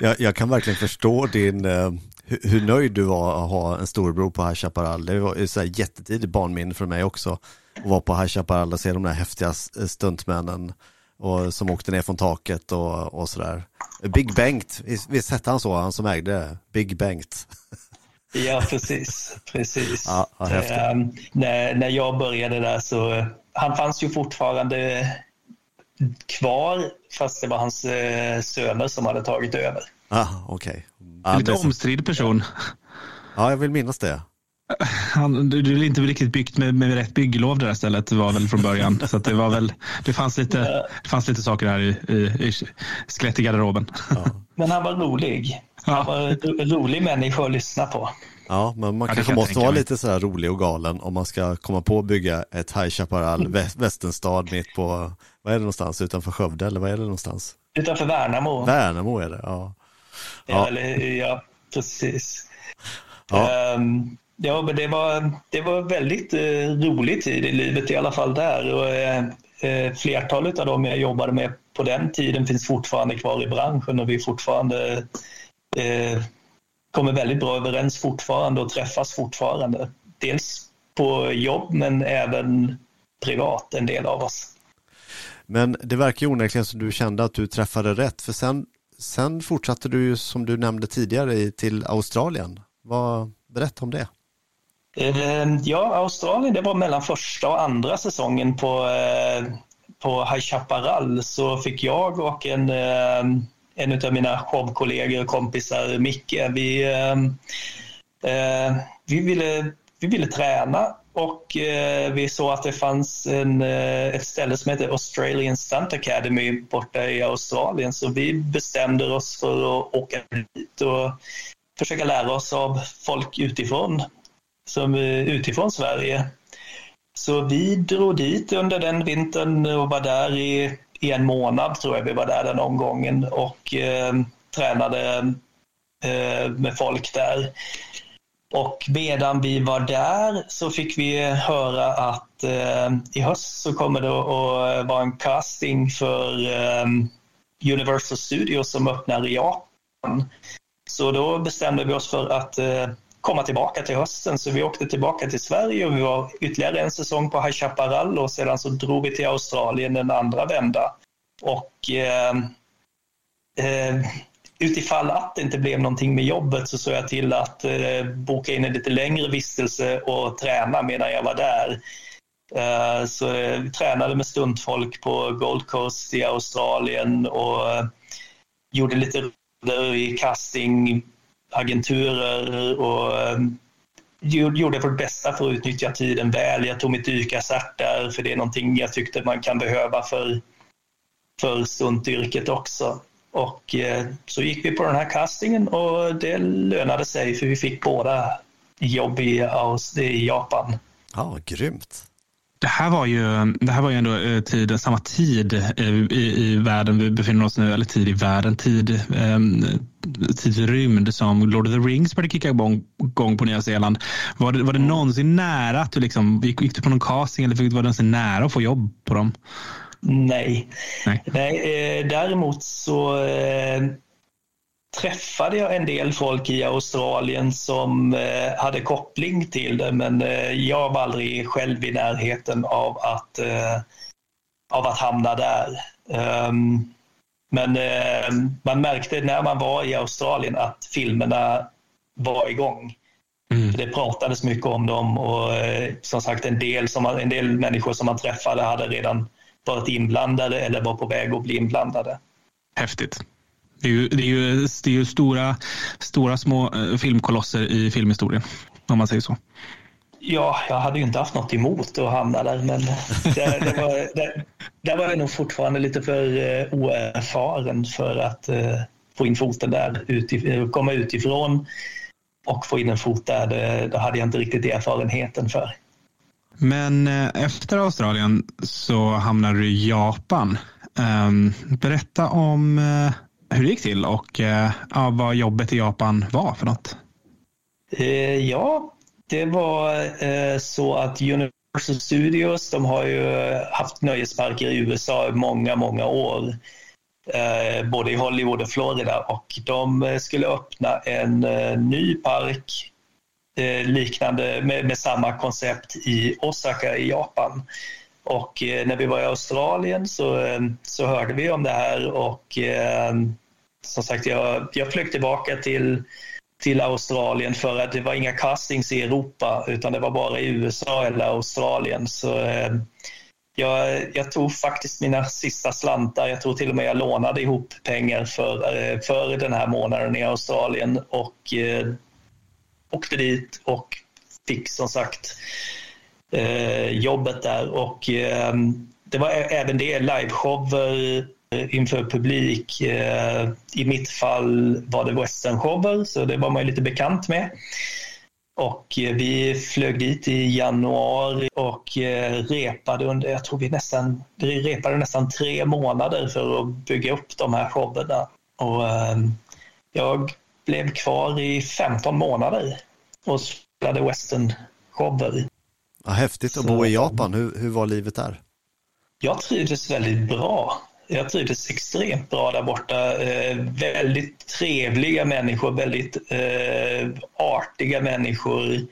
Speaker 3: jag, jag kan verkligen förstå din, eh, hur, hur, nöjd du var att ha en storbror på High Chaparral. Det var så här jättetidigt barnminne för mig också. Att vara på High Chaparral och se de där häftiga stuntmännen och som åkte ner från taket och, och sådär. Big Bengt, visst hette han så, han som ägde Big Bengt?
Speaker 1: Ja, precis. precis.
Speaker 3: Ja,
Speaker 1: äh, när, när jag började där så, han fanns ju fortfarande kvar, fast det var hans äh, söner som hade tagit över.
Speaker 3: Ah, okej. Okay.
Speaker 2: Ja, Lite omstridd person.
Speaker 3: Ja, jag vill minnas det.
Speaker 2: Han, du, du är inte riktigt byggt med, med rätt bygglov det där stället var väl från början. Så det var väl, det fanns lite, det fanns lite saker här i, i, i skelett i garderoben.
Speaker 1: Ja. Men han var rolig. Han var en rolig människa att lyssna på.
Speaker 3: Ja, men man ja, kanske måste vara lite så här rolig och galen om man ska komma på att bygga ett High Chaparral, västernstad mitt på, vad är det någonstans, utanför Skövde eller vad är det någonstans?
Speaker 1: Utanför Värnamo.
Speaker 3: Värnamo är det, ja.
Speaker 1: Ja, ja. Eller, ja precis. Ja. Um, ja, men det var, det var väldigt eh, rolig tid i livet i alla fall där. Och, eh, eh, flertalet av dem jag jobbade med på den tiden finns fortfarande kvar i branschen och vi fortfarande eh, kommer väldigt bra överens fortfarande och träffas fortfarande. Dels på jobb men även privat, en del av oss.
Speaker 3: Men det verkar ju onekligen som du kände att du träffade rätt, för sen, sen fortsatte du ju som du nämnde tidigare till Australien. Vad, berätta om det.
Speaker 1: Ehm, ja, Australien, det var mellan första och andra säsongen på, eh, på High Chaparral. Så fick jag och en ehm, en av mina showkollegor och kompisar, Micke, vi, ehm, eh, vi, ville, vi ville träna. Och eh, vi såg att det fanns en, ett ställe som heter Australian Stunt Academy borta i Australien. Så vi bestämde oss för att åka dit och försöka lära oss av folk utifrån, som eh, utifrån Sverige. Så vi drog dit under den vintern och var där i i en månad tror jag vi var där den omgången och eh, tränade eh, med folk där. Och medan vi var där så fick vi höra att eh, i höst så kommer det att vara en casting för eh, Universal Studios som öppnar i Japan. Så då bestämde vi oss för att eh, komma tillbaka till hösten. Så vi åkte tillbaka till Sverige och vi var ytterligare en säsong på High Chaparral och sedan så drog vi till Australien en andra vända. Och eh, eh, utifall att det inte blev någonting med jobbet så såg jag till att eh, boka in en lite längre vistelse och träna medan jag var där. Eh, så vi tränade med stuntfolk på Gold Coast i Australien och eh, gjorde lite i casting agenturer och ehm, gjorde vårt bästa för att utnyttja tiden väl. Jag tog mitt dykarcert där för det är någonting jag tyckte man kan behöva för, för stuntyrket också. Och eh, så gick vi på den här castingen och det lönade sig för vi fick båda jobb i, i Japan.
Speaker 3: Ja, grymt
Speaker 2: det här var ju, det här var ju ändå eh, tid, samma tid i, i, i världen vi befinner oss nu, eller tid i världen, tid, um, tid i rymd som Lord of the Rings började kicka igång, igång på Nya Zeeland. Var det, var det någonsin nära att du liksom, gick, gick du på någon casting eller var det någonsin nära att få jobb på dem?
Speaker 1: Nej. Nej. Nej eh, däremot så eh, träffade jag en del folk i Australien som eh, hade koppling till det men eh, jag var aldrig själv i närheten av att, eh, av att hamna där. Um, men man märkte när man var i Australien att filmerna var igång. Mm. Det pratades mycket om dem och som sagt en del, som, en del människor som man träffade hade redan varit inblandade eller var på väg att bli inblandade.
Speaker 2: Häftigt. Det är ju, det är ju, det är ju stora, stora små eh, filmkolosser i filmhistorien, om man säger så.
Speaker 1: Ja, jag hade ju inte haft något emot att hamna där, men var, där var jag nog fortfarande lite för uh, oerfaren för att uh, få in foten där, utif komma utifrån och få in en fot där. Det, det hade jag inte riktigt erfarenheten för.
Speaker 2: Men efter Australien så hamnade du i Japan. Um, berätta om hur det gick till och eh, ja, vad jobbet i Japan var för något.
Speaker 1: Eh, ja, det var eh, så att Universal Studios, de har ju haft nöjesparker i USA i många, många år. Eh, både i Hollywood och Florida och de eh, skulle öppna en ny park liknande med, med samma koncept i Osaka i Japan. Och eh, när vi var i Australien så, eh, så hörde vi om det här och eh, som sagt jag, jag flög tillbaka till, till Australien för att det var inga castings i Europa utan det var bara i USA eller Australien. Så eh, jag, jag, tog faktiskt mina sista slantar. Jag tror till och med jag lånade ihop pengar för, eh, för den här månaden i Australien och eh, åkte dit och fick som sagt Eh, jobbet där och eh, det var även det liveshower eh, inför publik. Eh, I mitt fall var det westernshower så det var man ju lite bekant med. Och eh, vi flög dit i januari och repade under, jag tror vi nästan, vi repade nästan tre månader för att bygga upp de här showerna. Och jag blev kvar i 15 månader och spelade western-shower.
Speaker 3: Ja, häftigt att bo i Japan. Hur, hur var livet där?
Speaker 1: Jag trivdes väldigt bra. Jag trivdes extremt bra där borta. Eh, väldigt trevliga människor, väldigt eh, artiga människor.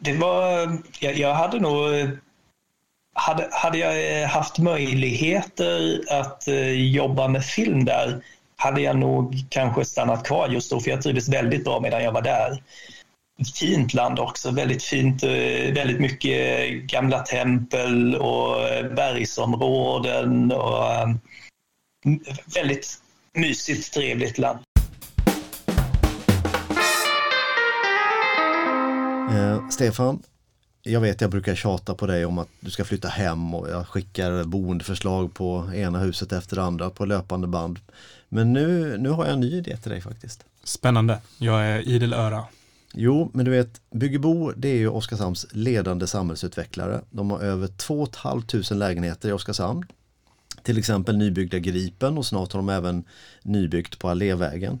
Speaker 1: Det var, jag, jag hade nog hade, hade jag eh, haft möjligheter att eh, jobba med film där hade jag nog kanske stannat kvar just då, för jag trivdes väldigt bra medan jag var där. Fint land också, väldigt fint, eh, väldigt mycket gamla tempel och bergsområden och väldigt mysigt, trevligt land.
Speaker 3: Eh, Stefan, jag vet jag brukar tjata på dig om att du ska flytta hem och jag skickar boendeförslag på ena huset efter det andra på löpande band. Men nu, nu har jag en ny idé till dig faktiskt.
Speaker 4: Spännande. Jag är idel öra.
Speaker 3: Jo, men du vet, Byggebo det är ju Oskarshamns ledande samhällsutvecklare. De har över 2 500 lägenheter i Oskarshamn. Till exempel nybyggda Gripen och snart har de även nybyggt på Allévägen.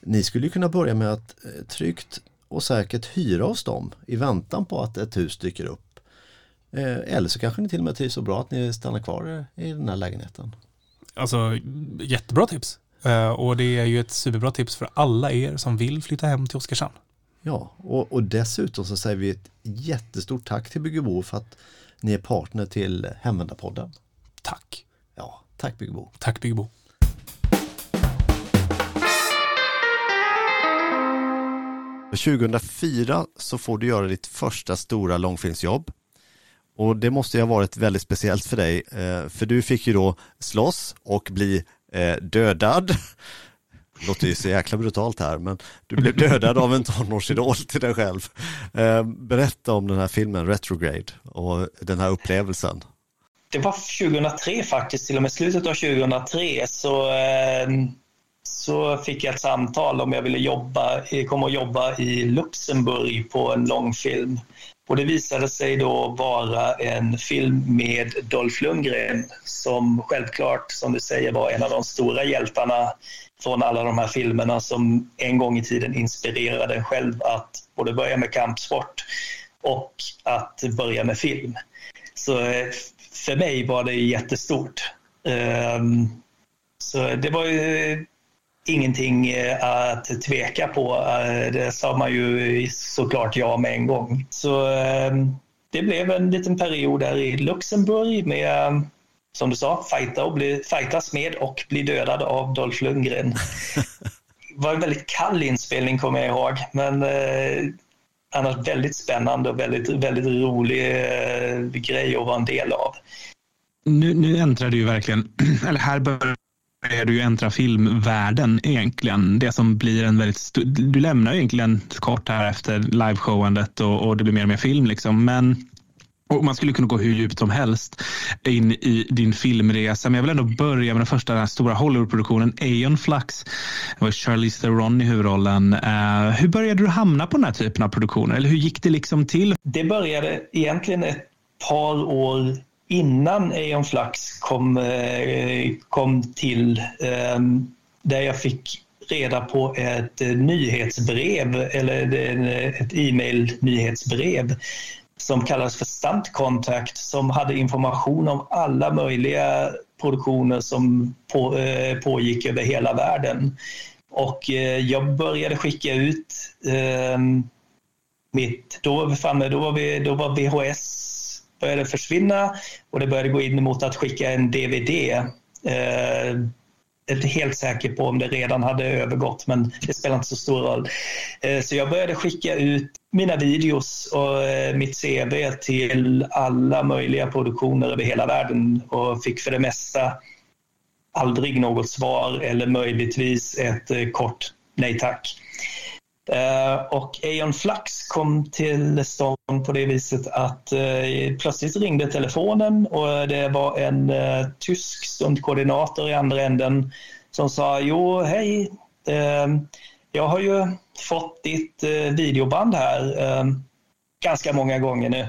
Speaker 3: Ni skulle kunna börja med att eh, tryggt och säkert hyra hos dem i väntan på att ett hus dyker upp. Eh, eller så kanske ni till och med trivs så bra att ni stannar kvar i den här lägenheten.
Speaker 4: Alltså jättebra tips. Eh, och det är ju ett superbra tips för alla er som vill flytta hem till Oskarshamn.
Speaker 3: Ja, och, och dessutom så säger vi ett jättestort tack till Byggebo för att ni är partner till Hemvändarpodden.
Speaker 4: Tack.
Speaker 3: Ja, tack Byggebo.
Speaker 4: Tack Byggebo.
Speaker 3: 2004 så får du göra ditt första stora långfilmsjobb. Och det måste ju ha varit väldigt speciellt för dig, eh, för du fick ju då slåss och bli eh, dödad. Det låter ju så jäkla brutalt här, men du blev dödad av en tonårsidol till dig själv. Eh, berätta om den här filmen Retrograde och den här upplevelsen.
Speaker 1: Det var 2003 faktiskt, till och med slutet av 2003 så eh, så fick jag ett samtal om jag ville jobba, eh, komma och jobba i Luxemburg på en långfilm. Och det visade sig då vara en film med Dolph Lundgren som självklart, som du säger, var en av de stora hjältarna från alla de här filmerna som en gång i tiden inspirerade en själv att både börja med kampsport och att börja med film. Så eh, för mig var det jättestort. Ehm, så det var ju eh, ingenting eh, att tveka på. Det sa man ju såklart ja med en gång. Så ehm, det blev en liten period där i Luxemburg med som du sa, fighta och bli, fightas med och bli dödad av Dolph Lundgren. Det var en väldigt kall inspelning kommer jag ihåg, men eh, annars väldigt spännande och väldigt, väldigt rolig eh, grej att vara en del av.
Speaker 2: Nu, nu äntrar du ju verkligen, eller här börjar börjar du ju äntra filmvärlden egentligen. Det som blir en väldigt Du lämnar egentligen kort här efter liveshowandet och, och det blir mer och mer film liksom. Men och man skulle kunna gå hur djupt som helst in i din filmresa. Men jag vill ändå börja med den första den stora Hollywoodproduktionen Aeon Flux. Det var Charlize Theron i huvudrollen. Uh, hur började du hamna på den här typen av produktioner? Eller hur gick det liksom till?
Speaker 1: Det började egentligen ett par år innan Aeon Flux kom, eh, kom till Um, där jag fick reda på ett nyhetsbrev eller ett e-mail nyhetsbrev som kallades för Stunt Contact som hade information om alla möjliga produktioner som på, eh, pågick över hela världen. Och eh, jag började skicka ut eh, mitt, då var vi framme, då var, vi, då var VHS började försvinna och det började gå in mot att skicka en DVD. Eh, jag är inte helt säker på om det redan hade övergått, men det spelar inte så stor roll. Eh, så jag började skicka ut mina videos och eh, mitt CV till alla möjliga produktioner över hela världen och fick för det mesta aldrig något svar eller möjligtvis ett eh, kort nej tack. Eh, och Aeon Flux kom till stånd på det viset att plötsligt ringde telefonen och det var en tysk stundkoordinator i andra änden som sa jo hej, jag har ju fått ditt eh, videoband här eh, ganska många gånger nu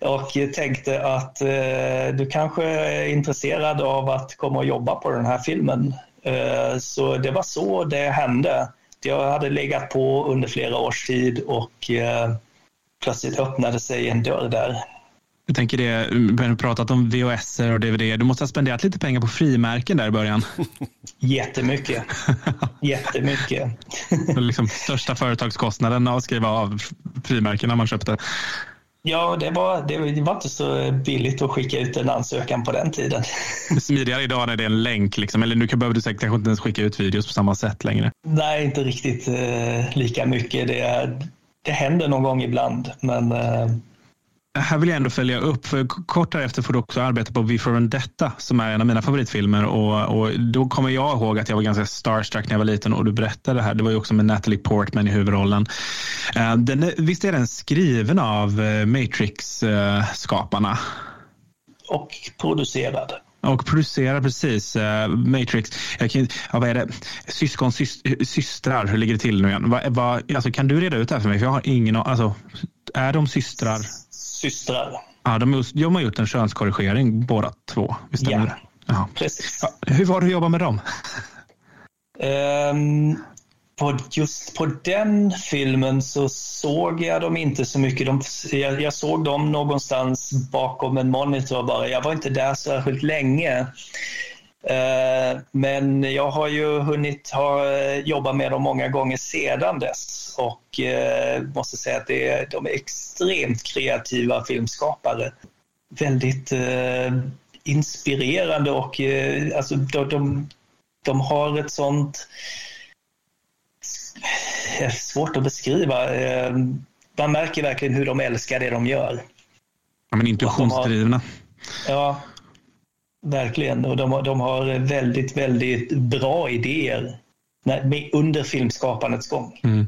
Speaker 1: och tänkte att eh, du kanske är intresserad av att komma och jobba på den här filmen. Så det var så det hände. Jag hade legat på under flera års tid och eh, plötsligt öppnade sig en dörr där.
Speaker 2: Jag tänker det, vi har pratat om VHS och DVD. Du måste ha spenderat lite pengar på frimärken där i början.
Speaker 1: Jättemycket. Jättemycket.
Speaker 2: liksom största företagskostnaden att skriva av frimärkena man köpte.
Speaker 1: Ja, det var, det var inte så billigt att skicka ut en ansökan på den tiden.
Speaker 2: Smidigare idag när det är en länk, liksom. eller nu behöver du säkert kanske inte ens skicka ut videos på samma sätt längre.
Speaker 1: Nej, inte riktigt eh, lika mycket. Det, det händer någon gång ibland, men eh,
Speaker 2: här vill jag ändå följa upp. För kort därefter får du också arbeta på V for Vendetta som är en av mina favoritfilmer. Och, och, då kommer jag ihåg att jag var ganska starstruck när jag var liten och du berättade det här. Det var ju också med Natalie Portman i huvudrollen. Uh, den, visst är den skriven av uh, Matrix-skaparna?
Speaker 1: och producerad.
Speaker 2: Och producerad, precis. Uh, Matrix. Jag kan, ja, vad är det? Syskon, systrar, hur ligger det till nu igen? Va, va, alltså, kan du reda ut det här för mig? För jag har ingen alltså, Är de systrar?
Speaker 1: systrar.
Speaker 2: Ja, de, de har gjort en könskorrigering båda två. Visst
Speaker 1: ja,
Speaker 2: det? Ja.
Speaker 1: precis.
Speaker 2: Ja, hur var det att jobba med dem?
Speaker 1: Um, på just på den filmen så såg jag dem inte så mycket. De, jag, jag, såg dem någonstans bakom en monitor bara. Jag var inte där särskilt länge. Uh, men jag har ju hunnit ha, jobba med dem många gånger sedan dess och eh, måste säga att det är, de är extremt kreativa filmskapare. Väldigt eh, inspirerande och eh, alltså, de, de, de har ett sånt... Svårt att beskriva. Eh, man märker verkligen hur de älskar det de gör.
Speaker 2: Ja, men intuitionsdrivna.
Speaker 1: Ja, verkligen. Och de, de har väldigt, väldigt bra idéer under filmskapandets gång. Mm.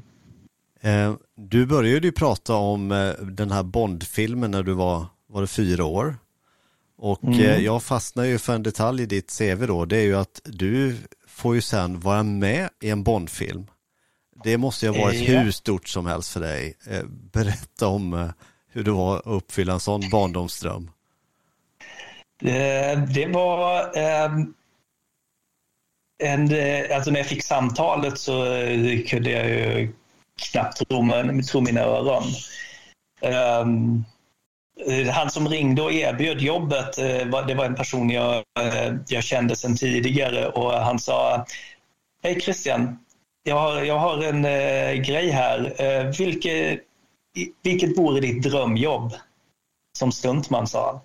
Speaker 3: Eh, du började ju prata om eh, den här Bond-filmen när du var, var det fyra år. Och mm. Eh, jag fastnar ju för en detalj i ditt CV då, det är ju att du får ju sen vara med i en Bond-film. Det måste ju ha varit ja. hur stort som helst för dig. Berätta om hur det var att uppfylla en sån barndomsdröm.
Speaker 1: Eh, det var ehm, en, eh, alltså när jag fick samtalet så eh, kunde jag ju knappt tro, tro mina öron. Ehm, han som ringde och erbjöd jobbet, det var en person jag, jag kände sedan tidigare och han sa Hej Christian, jag har, jag har en grej här. Vilke, vilket vore ditt drömjobb? Som stuntman, sa han.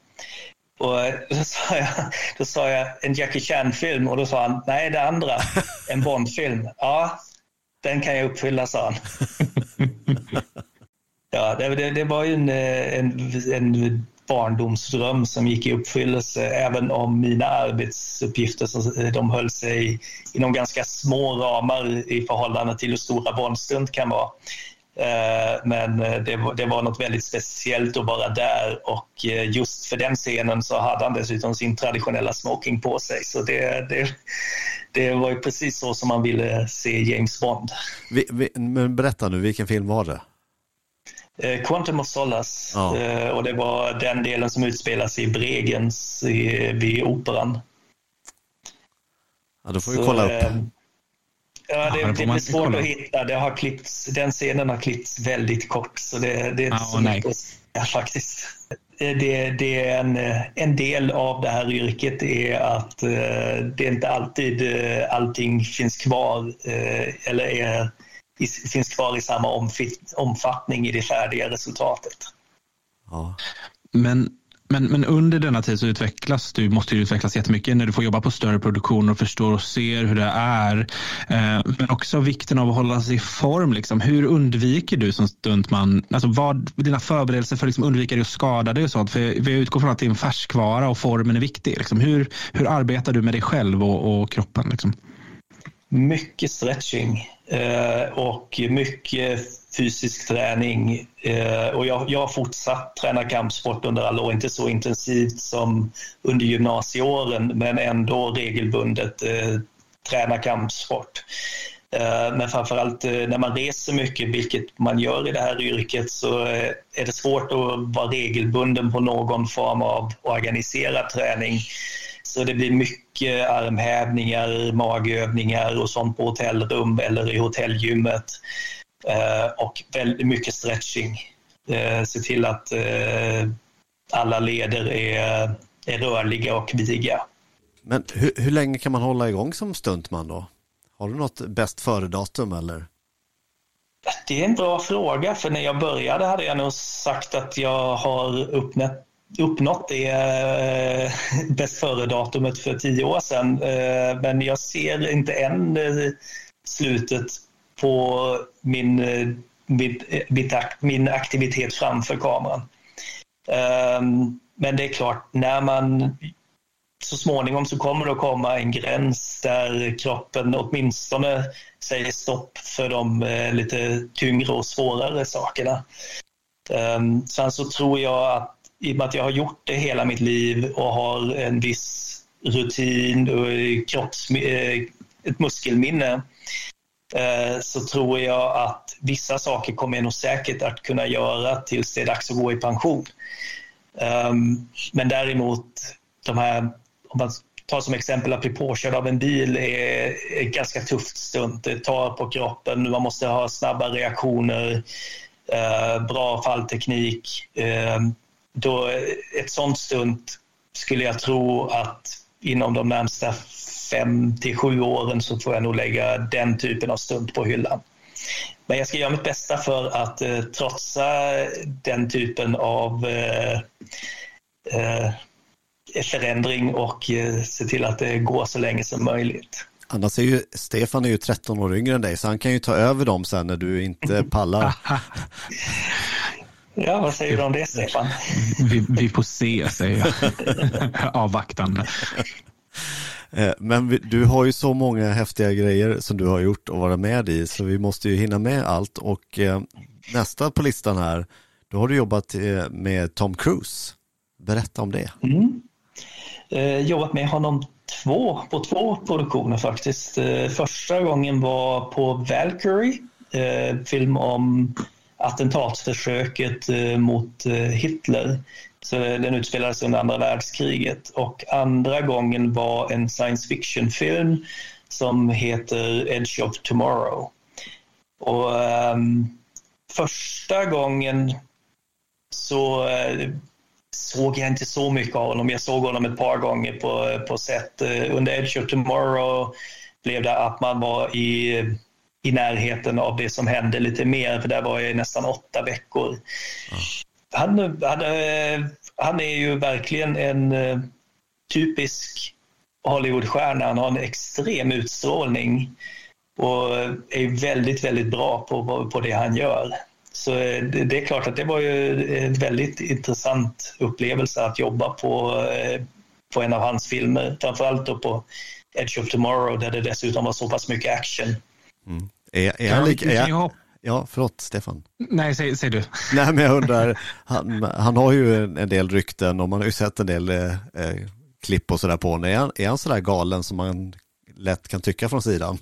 Speaker 1: Och eh, då sa, jag, då sa jag en Jackie Chan-film och då sa han nej det andra, en Bond-film. Ja, den kan jag uppfylla, sa han. ja, det, det, det, var ju en, eh, en, en barndomsdröm som gick i uppfyllelse även om mina arbetsuppgifter så eh, de höll sig inom ganska små ramar i förhållande till hur stora Bondstund kan vara. Eh, men det var, det var något väldigt speciellt att vara där och eh, just för den scenen så hade han dessutom sin traditionella smoking på sig. Så det, det, det var ju precis så som man ville se James Bond.
Speaker 3: Vi, vi, men berätta nu, vilken film var det?
Speaker 1: Eh, Quantum of Solace ja. Eh, och det var den delen som utspelas i Bregenz i, vid Operan.
Speaker 3: Ja, då får vi så, kolla upp. Eh,
Speaker 1: ja, det, det blir svårt att hitta. Det har klippts, den scenen har klippts väldigt kort så det, det är inte ja, så mycket att säga faktiskt. Eh, det, det, är en, eh, en del av det här yrket är att eh, det inte alltid allting finns kvar eller är, finns kvar i samma omfattning i det färdiga resultatet.
Speaker 2: Ja. Men men, men under denna tid så utvecklas du, måste du utvecklas jättemycket när du får jobba på större produktioner och förstår och ser hur det är. Eh, men också vikten av att hålla sig i form. Liksom. Hur undviker du som stuntman, alltså vad dina förberedelser för att liksom undvika dig att skada dig och sånt? För vi utgår från att det är en färskvara och formen är viktig. Liksom. Hur, hur arbetar du med dig själv och, och kroppen? Liksom?
Speaker 1: Mycket stretching. Eh, och mycket fysisk träning. Eh, och jag, jag har fortsatt träna kampsport under alla år, inte så intensivt som under gymnasieåren men ändå regelbundet eh, träna kampsport. Men framförallt när man reser mycket, vilket man gör i det här yrket, så är det svårt att vara regelbunden på någon form av organiserad träning. Så det blir mycket armhävningar, magövningar och sånt på hotellrum eller i hotellgymmet. Och väldigt mycket stretching. Se till att alla leder är, är rörliga och viga.
Speaker 3: Men hur, hur länge kan man hålla igång som stuntman då? Har du något bäst före-datum eller?
Speaker 1: Det är en bra fråga, för när jag började hade jag nog sagt att jag har uppnått, uppnått det eh, bäst före-datumet för tio år sedan. Eh, men jag ser inte än eh, slutet på min, eh, min, min aktivitet framför kameran. Ehm, men det är klart, när man så småningom så kommer det att komma en gräns där kroppen åtminstone säger stopp för de lite tyngre och svårare sakerna. Um, sen så tror jag att i och med att jag har gjort det hela mitt liv och har en viss rutin och kropps, eh, ett muskelminne eh, så tror jag att vissa saker kommer jag nog säkert att kunna göra tills det är dags att gå i pension. Ehm, men däremot de här om man tar som exempel att bli påkörd av en bil är ett ganska tufft stunt. Det tar på kroppen, man måste ha snabba reaktioner, eh, bra fallteknik. Ehm, Eh, då, ett sånt stund skulle jag tro att inom de närmsta fem till sju åren så får jag nog lägga den typen av stund på hyllan. Men jag ska göra mitt bästa för att eh, trotsa den typen av eh, eh, förändring och eh, se till att det går så länge som möjligt.
Speaker 3: Annars är ju Stefan är ju 13 år yngre än dig så han kan ju ta över dem sen när du inte pallar.
Speaker 1: ja, vad säger du om det Stefan?
Speaker 2: vi, vi får se, säger jag. Avvaktande.
Speaker 3: Eh, men du har ju så många häftiga grejer som du har gjort och varit med i så vi måste ju hinna med allt och eh, nästa på listan här, då har du jobbat med Tom Cruise. Berätta om det.
Speaker 1: Mm eh, jobbat med honom två, på två produktioner faktiskt. Eh, första gången var på Valkyrie, eh, film om attentatsförsöket eh, mot eh, Hitler. Så den utspelades under andra världskriget. Och andra gången var en science fiction-film som heter Edge of Tomorrow. Och um, första gången så uh, såg jag inte så mycket av honom. Jag såg honom ett par gånger på, på set. Uh, under Edge of Tomorrow blev det att man var i, i närheten av det som hände lite mer, för där var jag i nästan åtta veckor. Mm. Han, han, han är ju verkligen en eh, typisk Hollywoodstjärna. Han har en extrem utstrålning och är väldigt, väldigt bra på, på det han gör. Så eh, det är klart att det var ju en väldigt intressant upplevelse att jobba på, eh, på en av hans filmer. Framförallt då på Edge of Tomorrow där det dessutom var så pass mycket action.
Speaker 3: Mm. Är, är han lika... Är, ja, förlåt Stefan.
Speaker 2: Nej, säg, säg du.
Speaker 3: Nej, men jag undrar, han, han har ju en, en del rykten och man har ju sett en del eh, eh klipp och sådär på honom. Är han, är han sådär galen som man lätt kan tycka från sidan?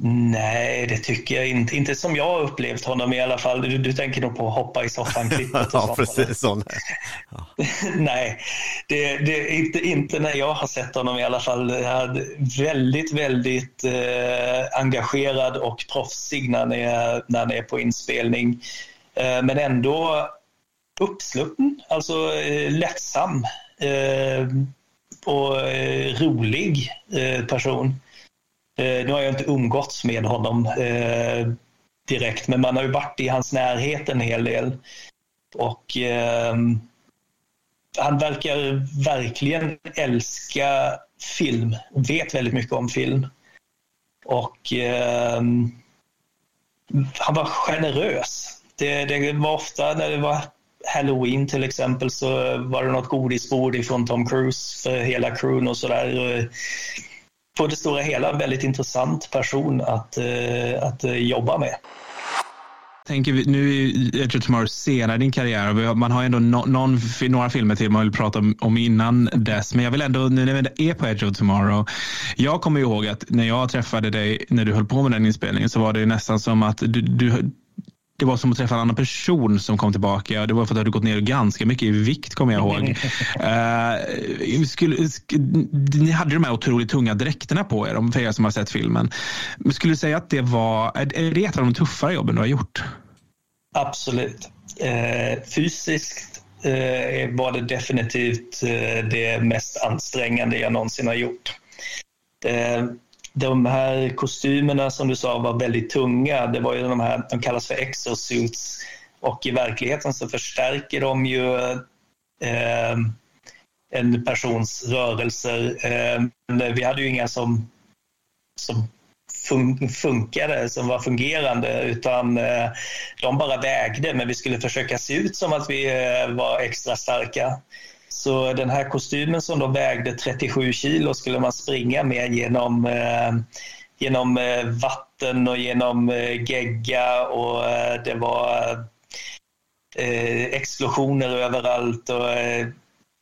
Speaker 1: Nej, det tycker jag inte. Inte som jag har upplevt honom i alla fall. Du, du tänker nog på hoppa i soffan-klippet.
Speaker 3: ja, precis. Sån.
Speaker 1: Ja. Nej, det, det, inte, inte när jag har sett honom i alla fall. Är väldigt, väldigt eh, engagerad och proffsig när han är, när han är på inspelning. Eh, men ändå uppsluppen, alltså eh, lättsam eh, och eh, rolig eh, person. Eh, nu har jag inte umgåtts med honom eh, direkt, men man har ju varit i hans närhet en hel del. Och ehm, han verkar verkligen älska film, vet väldigt mycket om film. Och eh, han var generös. Det, det, var ofta när det var Halloween till exempel så var det något godisbord ifrån Tom Cruise för hela crewn och sådär på det stora hela en väldigt intressant person att, eh, att eh, jobba med
Speaker 2: tänker vi, nu är Edge of Tomorrow senare i din karriär. Man har ändå no, någon, några filmer till man vill prata om, om, innan dess. Men jag vill ändå, nu när vi är på Edge of Tomorrow. Jag kommer ihåg att när jag träffade dig när du höll på med den inspelningen så var det nästan som att du, du det var som att träffa en annan person som kom tillbaka. Det var för att du hade gått ner ganska mycket i vikt kommer jag ihåg. uh, skulle, sk, ni hade de här otroligt tunga dräkterna på er, för er som har sett filmen. Skulle du säga att det var, är det ett av de tuffare jobben du har gjort?
Speaker 1: Absolut. Uh, fysiskt uh, var det definitivt det mest ansträngande jag någonsin har gjort de här kostymerna som du sa var väldigt tunga. Det var ju de här, de kallas för exosuits och i verkligheten så förstärker de ju eh, en persons rörelser. Eh, vi hade ju inga som, som fun funkade, som var fungerande, utan eh, de bara vägde, men vi skulle försöka se ut som att vi eh, var extra starka. Så den här kostymen som då vägde 37 kilo skulle man springa med genom, eh, genom eh, vatten och genom eh, gegga och eh, det var eh, explosioner överallt. Och, eh,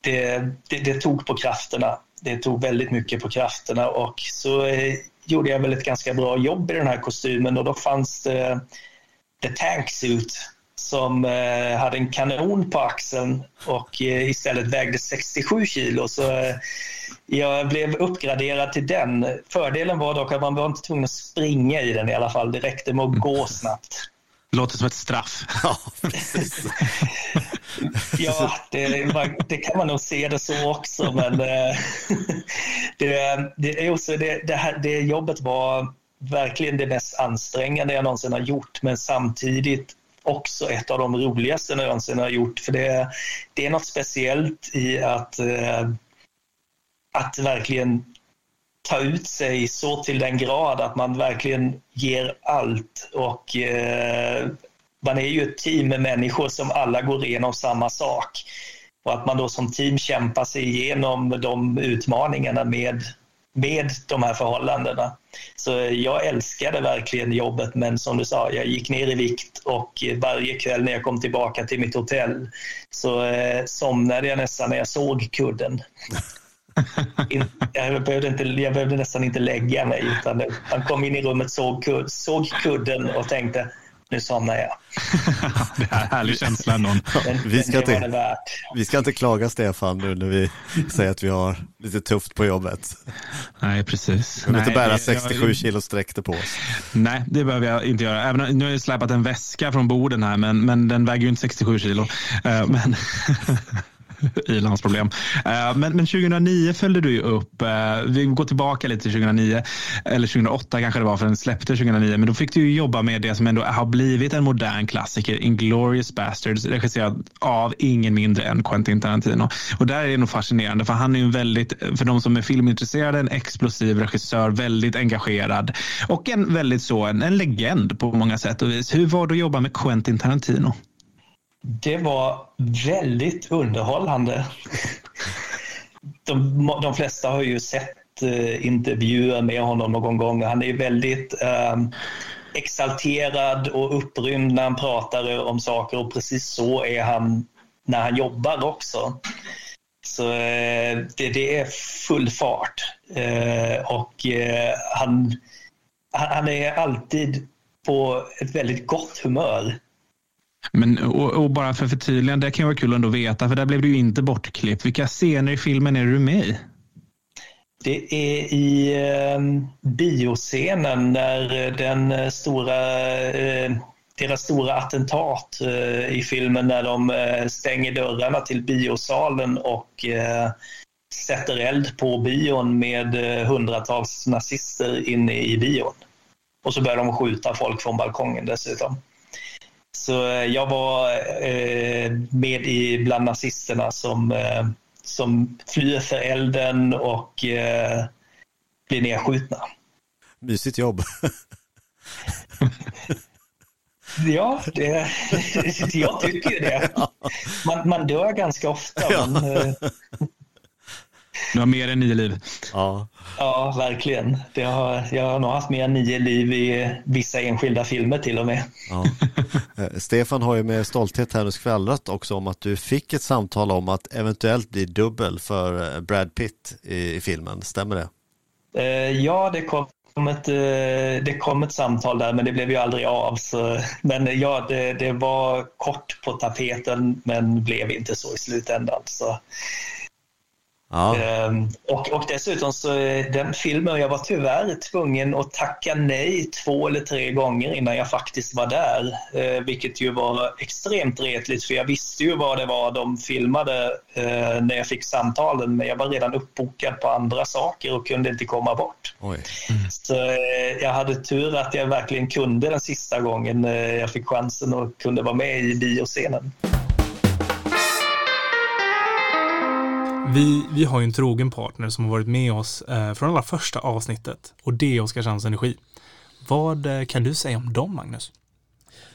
Speaker 1: det, det, det, tog på krafterna. Det tog väldigt mycket på krafterna och så eh, gjorde jag väl ett ganska bra jobb i den här kostymen och då fanns det eh, The Tank Suit som eh, hade en kanon på axeln och eh, istället vägde 67 kilo. Så eh, jag blev uppgraderad till den. Fördelen var dock att man var inte tvungen att springa i den i alla fall. Det räckte med att gå snabbt.
Speaker 2: Låter som ett straff.
Speaker 3: Ja,
Speaker 1: ja, det, det, kan man nog se det så också. Men det, det, också det, det, här, det jobbet var verkligen det mest ansträngande jag någonsin har gjort. Men samtidigt också ett av de roligaste jag någonsin har gjort. För det, det är något speciellt i att, eh, att verkligen ta ut sig så till den grad att man verkligen ger allt. Och eh, Man är ju ett team med människor som alla går igenom samma sak. Och att man då som team kämpar sig igenom de utmaningarna med med de här förhållandena. Så jag älskade verkligen jobbet men som du sa, jag gick ner i vikt och varje kväll när jag kom tillbaka till mitt hotell så eh, somnade jag nästan när jag såg kudden. jag, behövde inte, jag behövde nästan inte lägga mig utan man kom in i rummet, såg, kud, såg kudden och tänkte nu somnar jag.
Speaker 2: det är en härlig känsla ändå.
Speaker 3: vi, ska inte, vi ska inte klaga Stefan nu när vi säger att vi har lite tufft på jobbet.
Speaker 2: Nej, precis.
Speaker 3: Vi behöver inte bära 67 jag, kilo sträckte på oss.
Speaker 2: Nej, det behöver jag inte göra. Även, nu har jag släpat en väska från borden här, men, men den väger ju inte 67 kilo. Uh, men i-landsproblem. Eh, men, men 2009 följde du ju upp, eh, vi går tillbaka lite till 2009, eller 2008 kanske det var för den släppte 2009, men då fick du ju jobba med det som ändå har blivit en modern klassiker, Inglourious Basterds, regisserad av ingen mindre än Quentin Tarantino. Och där är det nog fascinerande, för han är ju en väldigt, för de som är filmintresserade, en explosiv regissör, väldigt engagerad och en väldigt så, en, en legend på många sätt och vis. Hur var det att jobba med Quentin Tarantino?
Speaker 1: Det var väldigt underhållande. De, de flesta har ju sett eh, intervjuer med honom någon gång. Han är väldigt eh, exalterad och upprymd när han pratar om saker och precis så är han när han jobbar också. Så eh, det, det, är full fart. Eh, och eh, han, han är alltid på ett väldigt gott humör.
Speaker 2: Men, och, och, bara för förtydligande, det kan vara kul ändå att veta, för där blev du ju inte bortklippt. Vilka scener i filmen är du med i?
Speaker 1: Det är i eh, bioscenen när den eh, stora, eh, deras stora attentat eh, i filmen när de eh, stänger dörrarna till biosalen och eh, sätter eld på bion med eh, hundratals nazister inne i bion. Och så börjar de skjuta folk från balkongen dessutom. Så eh, jag var eh, med i bland nazisterna som, eh, som flyr för elden och blir nedskjutna.
Speaker 3: Mysigt jobb.
Speaker 1: Ja, det, jag tycker det. Man, man dör ganska ofta. Men,
Speaker 2: du har mer än nio liv.
Speaker 3: Ja.
Speaker 1: Ja, verkligen. Det har, jag har nog haft mer än nio liv i vissa enskilda filmer till och med. Ja.
Speaker 3: Eh, Stefan har ju med stolthet här nu skvallrat också om att du fick ett samtal om att eventuellt bli dubbel för eh, Brad Pitt i, i filmen. Stämmer det?
Speaker 1: Eh, ja, det kom ett, det kom ett samtal där men det blev ju aldrig av. Så, men ja, det, det var kort på tapeten men blev inte så i slutändan. Så Ja. Ehm, och, och dessutom så den filmen, jag var tyvärr tvungen att tacka nej två eller tre gånger innan jag faktiskt var där. Eh, vilket ju var extremt retligt för jag visste ju vad det var de filmade eh, när jag fick samtalen men jag var redan uppbokad på andra saker och kunde inte komma bort. Mm. Så eh, jag hade tur att jag verkligen kunde den sista gången jag fick chansen och kunde vara med i bioscenen.
Speaker 4: Vi, vi har ju en trogen partner som har varit med oss eh, från allra första avsnittet och det är Oskarshamns Energi. Vad eh, kan du säga om dem, Magnus?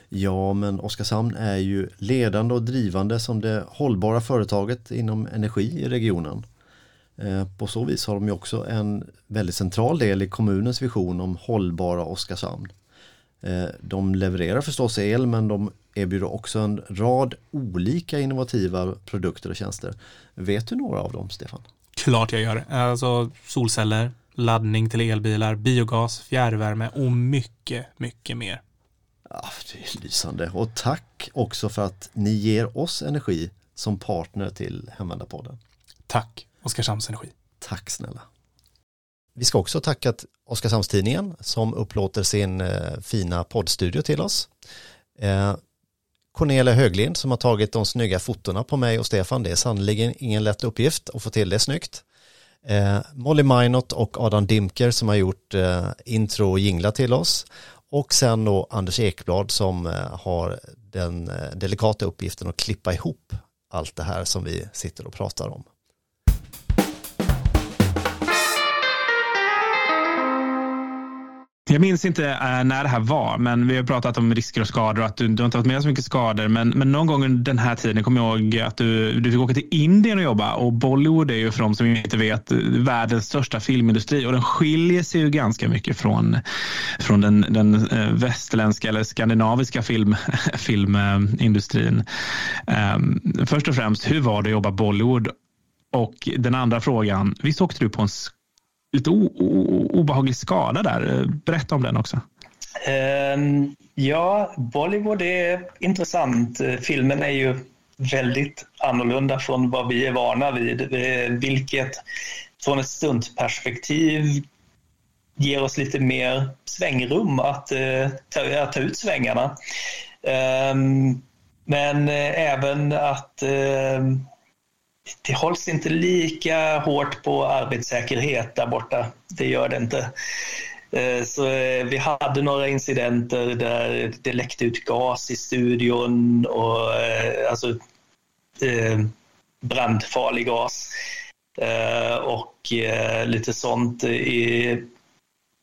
Speaker 3: Ja, men Oskarshamn är ju ledande och drivande som det hållbara företaget inom energi i regionen. Eh, på så vis har de ju också en väldigt central del i kommunens vision om hållbara Oskarshamn. Eh, de levererar förstås el men de erbjuder också en rad olika innovativa produkter och tjänster. Vet du några av dem, Stefan?
Speaker 4: Klart jag gör. Alltså solceller, laddning till elbilar, biogas, fjärrvärme och mycket, mycket mer.
Speaker 3: Ja, det är lysande. Och tack också för att ni ger oss energi som partner till Hemvändarpodden.
Speaker 4: Tack, Oskarshamns Energi.
Speaker 3: Tack snälla. Vi ska också tacka Oskarshamnstidningen som upplåter sin eh, fina poddstudio till oss. Eh, Cornelia Höglind som har tagit de snygga fotona på mig och Stefan. Det är sannerligen ingen lätt uppgift att få till det snyggt. Eh, Molly Minot och Adam Dimker som har gjort eh, intro och jingla till oss. Och sen då Anders Ekblad som eh, har den eh, delikata uppgiften att klippa ihop allt det här som vi sitter och pratar om.
Speaker 2: Jag minns inte eh, när det här var, men vi har pratat om risker och skador och att du, du har inte varit med så mycket skador. Men, men någon gång under den här tiden kommer jag ihåg att du, du fick åka till Indien och jobba. Och Bollywood är ju för de som inte vet världens största filmindustri och den skiljer sig ju ganska mycket från, från den, den eh, västerländska eller skandinaviska film, filmindustrin. Um, först och främst, hur var det att jobba Bollywood? Och den andra frågan, visst åkte du på en lite obehaglig skada där. Berätta om den också.
Speaker 1: Um, ja, Bollywood är intressant. Filmen är ju väldigt annorlunda från vad vi är vana vid. Eh, vilket från ett stuntperspektiv ger oss lite mer svängrum att, uh, ta, att ta ut svängarna. Um, men uh, även att uh, det hålls inte lika hårt på arbetssäkerhet där borta. Det gör det inte. Eh, så eh, vi hade några incidenter där det läckte ut gas i studion och eh, alltså brandfarlig gas och lite sånt.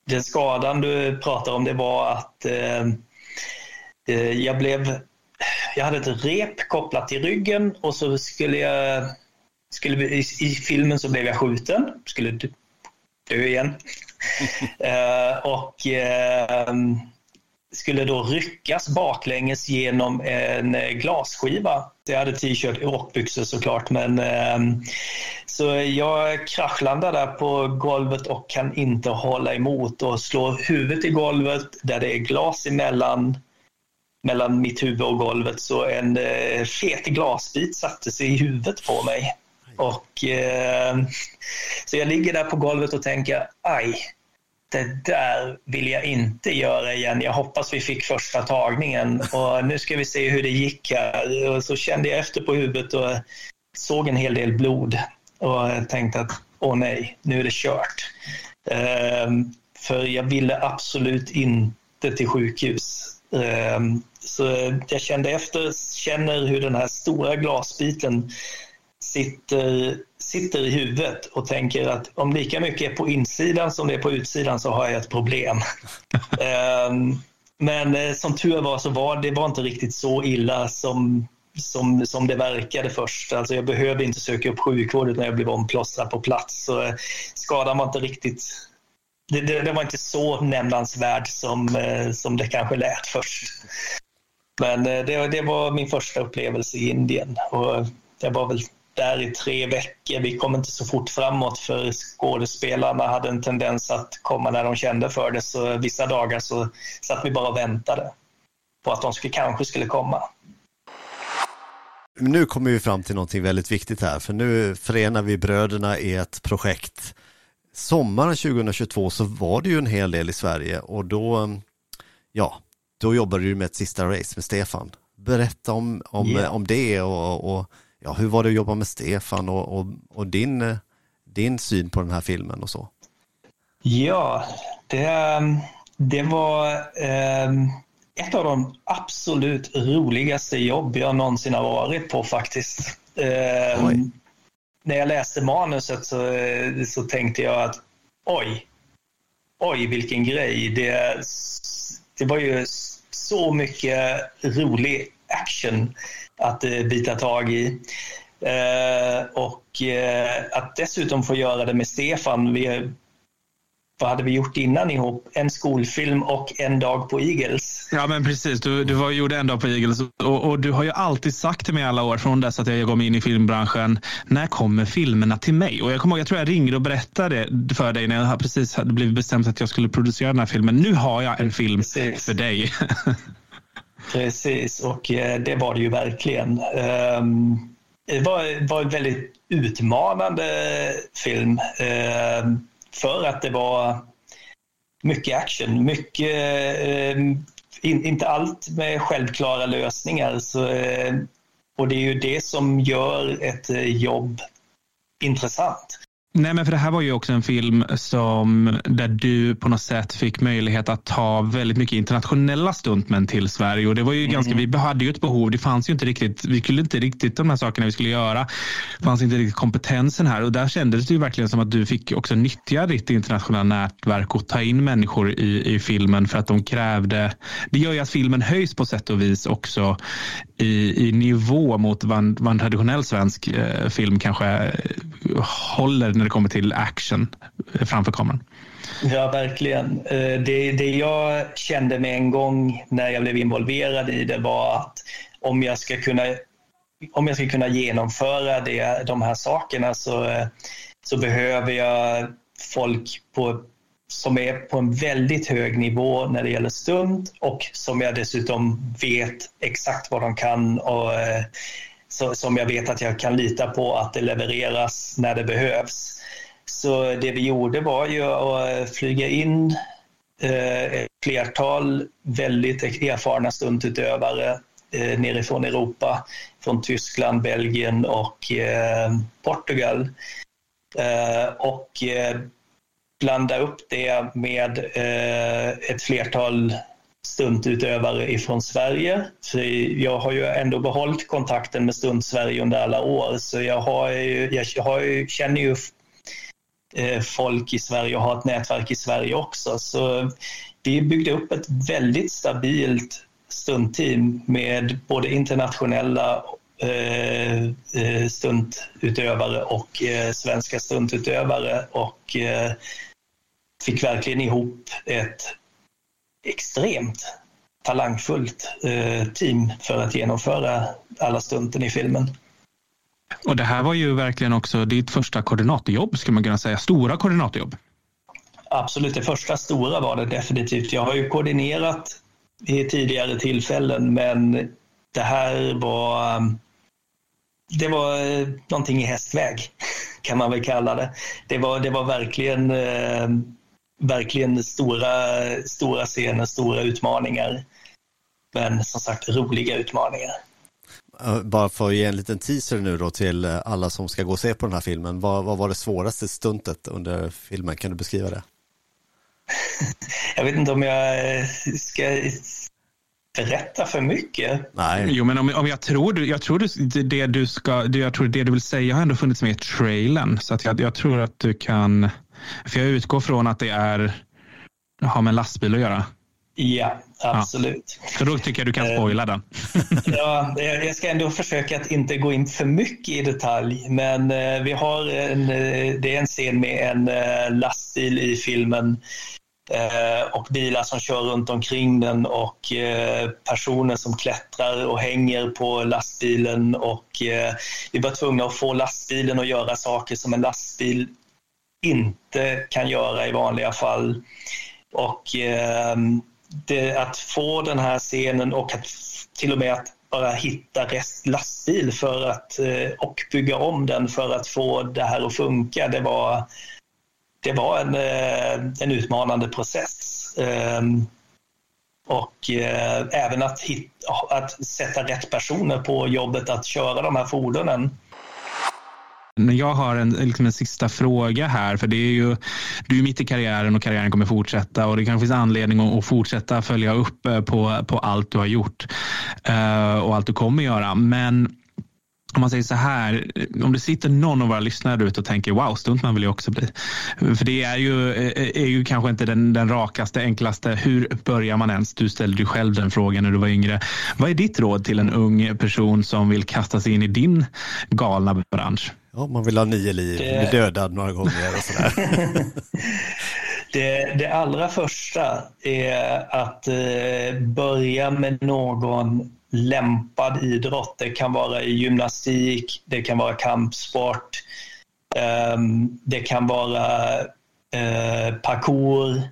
Speaker 1: Den skadan du pratar om det var att jag blev jag hade ett rep kopplat till ryggen och så skulle jag skulle, i, I filmen så blev jag skjuten, skulle dö, dö igen. uh, och uh, skulle då ryckas baklänges genom en glasskiva. Jag hade t-shirt och rockbyxor såklart, men uh, så jag kraschlandar där på golvet och kan inte hålla emot och slår huvudet i golvet där det är glas emellan mellan mitt huvud och golvet så en eh, fet glasbit satte sig i huvudet på mig. Och, eh, så jag ligger där på golvet och tänker, aj, det där vill jag inte göra igen. Jag hoppas vi fick första tagningen och nu ska vi se hur det gick här. Och så kände jag efter på huvudet och såg en hel del blod och tänkte att åh nej, nu är det kört. Eh, för jag ville absolut inte till sjukhus. Eh, så jag kände efter, känner hur den här stora glasbiten sitter, sitter i huvudet och tänker att om lika mycket är på insidan som det är på utsidan så har jag ett problem. Ehm, men eh, som tur var så var det var inte riktigt så illa som som, som det verkade först. Alltså jag behövde inte söka upp sjukvård när jag blev omplåstrad på plats. Så eh, skadan var inte riktigt... Det, det, det var inte så nämnansvärd som, eh, som det kanske lät först. Men det, det var min första upplevelse i Indien. Och jag var väl där i tre veckor. Vi kom inte så fort framåt för skådespelarna hade en tendens att komma när de kände för det. Så vissa dagar så satt vi bara och väntade på att de skulle, kanske skulle komma.
Speaker 3: Nu kommer vi fram till någonting väldigt viktigt här, för nu förenar vi bröderna i ett projekt. Sommaren 2022 så var det ju en hel del i Sverige och då, ja, då jobbade du med ett sista race med Stefan. Berätta om, om, yeah. om det och, och, ja, hur var det att jobba med Stefan och, och, och din, din syn på den här filmen och så?
Speaker 1: Ja, det, det var eh, ett av de absolut roligaste jobb jag någonsin har varit på faktiskt. Eh, när jag läste manuset så, så tänkte jag att oj, oj vilken grej. Det, det var ju så mycket rolig action att eh, bita tag i. Eh, och eh, att dessutom få göra det med Stefan. Vi, vad hade vi gjort innan ihop? En skolfilm och En dag på Eagles.
Speaker 2: Ja men precis, du, du var, gjorde En dag på Eagles och, och, du har ju alltid sagt till mig alla år från dess att jag mig in i filmbranschen, när kommer filmerna till mig? Och jag kommer ihåg, jag tror jag ringde och berättade för dig när jag precis hade blivit bestämt att jag skulle producera den här filmen. Nu har jag en film precis. för dig.
Speaker 1: precis, och eh, det var det ju verkligen. Ehm, det var, var en väldigt utmanande film. Ehm, för att det var mycket action, mycket, ehm, inte allt med självklara lösningar. Eh, och det är ju det som gör ett eh, jobb intressant.
Speaker 2: Nej, men för det här var ju också en film som där du på något sätt fick möjlighet att ta väldigt mycket internationella stuntmän till Sverige. Och det var ju mm. ganska, vi hade ju ett behov, det fanns ju inte riktigt, vi skulle inte riktigt de här sakerna vi skulle göra, det fanns inte riktigt kompetensen här. Och där kändes det ju verkligen som att du fick också nyttja ditt internationella nätverk och ta in människor i, i filmen för att de krävde, det gör ju att filmen höjs på sätt och vis också i, i nivå mot vad, vad en traditionell svensk eh, film kanske eh, håller när det kommer till action eh, framför kameran.
Speaker 1: Ja, verkligen. Eh, det, det jag kände med en gång när jag blev involverad i det var att om jag ska kunna, om jag ska kunna genomföra det, de här sakerna så, så behöver jag folk på som är på en väldigt hög nivå när det gäller stund och som jag dessutom vet exakt vad de kan och eh, som jag vet att jag kan lita på att det levereras när det behövs. Så det vi gjorde var ju att flyga in eh, ett flertal väldigt erfarna stuntutövare eh, nerifrån Europa, från Tyskland, Belgien och eh, Portugal. Eh, och blanda upp det med eh, ett flertal stuntutövare ifrån Sverige. Så jag har ju ändå behållit kontakten med Stunt-Sverige under alla år så jag, har ju, jag har ju, känner ju eh, folk i Sverige och har ett nätverk i Sverige också. Så vi byggde upp ett väldigt stabilt stuntteam med både internationella eh, eh stuntutövare och eh, svenska stuntutövare och eh, fick verkligen ihop ett extremt talangfullt eh, team för att genomföra alla stunten i filmen.
Speaker 2: Och det här var ju verkligen också ditt första koordinatorjobb, skulle man kunna säga. Stora koordinatorjobb.
Speaker 1: Absolut, det första stora var det definitivt. Jag har ju koordinerat i tidigare tillfällen, men det här var det var eh, någonting i hästväg, kan man väl kalla det. Det var, det var verkligen eh, verkligen stora, stora scener, stora utmaningar. Men som sagt roliga utmaningar.
Speaker 3: Bara för att ge en liten teaser nu då till alla som ska gå och se på den här filmen. Vad, vad var det svåraste stuntet under filmen? Kan du beskriva det?
Speaker 1: jag vet inte om jag ska berätta för mycket.
Speaker 2: Nej. Jo, men om, om jag tror, jag tror det, det du ska, det, jag tror det du vill säga har ändå funnits med i trailern. Så att jag, jag tror att du kan för jag utgår från att det är, har med lastbil att göra.
Speaker 1: Ja, absolut.
Speaker 2: Ja. Så då tycker jag du kan eh, spoila den.
Speaker 1: ja, jag ska ändå försöka att inte gå in för mycket i detalj, men eh, vi har en, det är en scen med en lastbil i filmen och bilar som kör runt omkring den och personer som klättrar och hänger på lastbilen och vi var tvungna att få lastbilen att göra saker som en lastbil inte kan göra i vanliga fall. Och eh, det, att få den här scenen och att till och med att bara hitta rätt lastbil för att, eh, och bygga om den för att få det här att funka, det var, det var en, eh, en utmanande process. Ehm, och eh, även att, hitta, att sätta rätt personer på jobbet att köra de här fordonen.
Speaker 2: Men jag har en, liksom en sista fråga här, för det är ju, du är mitt i karriären och karriären kommer fortsätta och det kanske finns anledning att, fortsätta följa upp eh, på, på allt du har gjort uh, och allt du kommer göra. Men om man säger så här, om det sitter någon av våra lyssnare där ute och tänker wow, stuntman vill jag också bli. För det är ju, är ju kanske inte den, den rakaste, enklaste, hur börjar man ens? Du ställde ju själv den frågan när du var yngre. Vad är ditt råd till en ung person som vill kasta sig in i din galna bransch?
Speaker 3: Ja, man vill ha nio liv, det... bli dödad några gånger och sådär.
Speaker 1: det, det allra första är att eh, börja med någon lämpad idrott. Det kan vara i gymnastik, det kan vara kampsport, ehm, det kan vara eh, parkour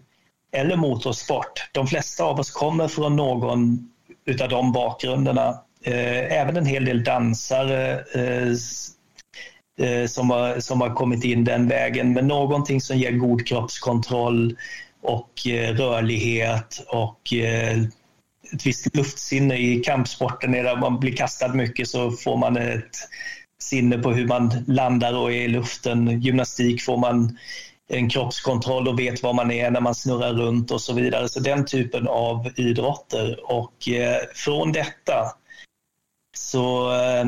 Speaker 1: eller motorsport. De flesta av oss kommer från någon utav de bakgrunderna. Eh, även en hel del dansare eh, Eh, som, har, som har kommit in den vägen. Men någonting som ger god kroppskontroll och eh, rörlighet och eh, ett visst luftsinne i kampsporten. När man blir kastad mycket så får man ett sinne på hur man landar och är i luften. Gymnastik får man en kroppskontroll och vet var man är när man snurrar runt och så vidare. Så den typen av idrotter. Och eh, från detta så eh,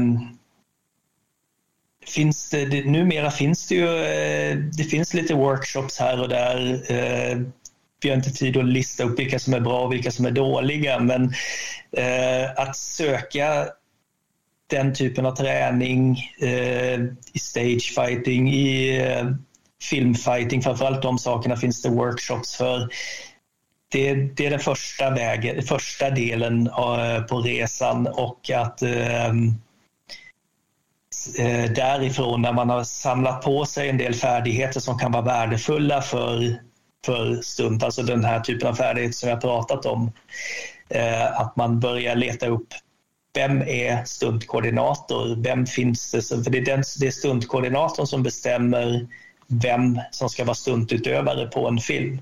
Speaker 1: finns det, det, numera finns det ju eh, det finns lite workshops här och där. Eh, vi har inte tid att lista upp vilka som är bra och vilka som är dåliga, men eh, att söka den typen av träning eh, i stagefighting, i eh, filmfighting, framförallt de sakerna finns det workshops för. Det, det är den första, vägen, första delen eh, på resan och att eh, därifrån när man har samlat på sig en del färdigheter som kan vara värdefulla för för stunt, alltså den här typen av färdigheter som jag pratat om. Eh, att man börjar leta upp vem är stuntkoordinator? Vem finns det? För det är, den, det är stuntkoordinatorn som bestämmer vem som ska vara stuntutövare på en film.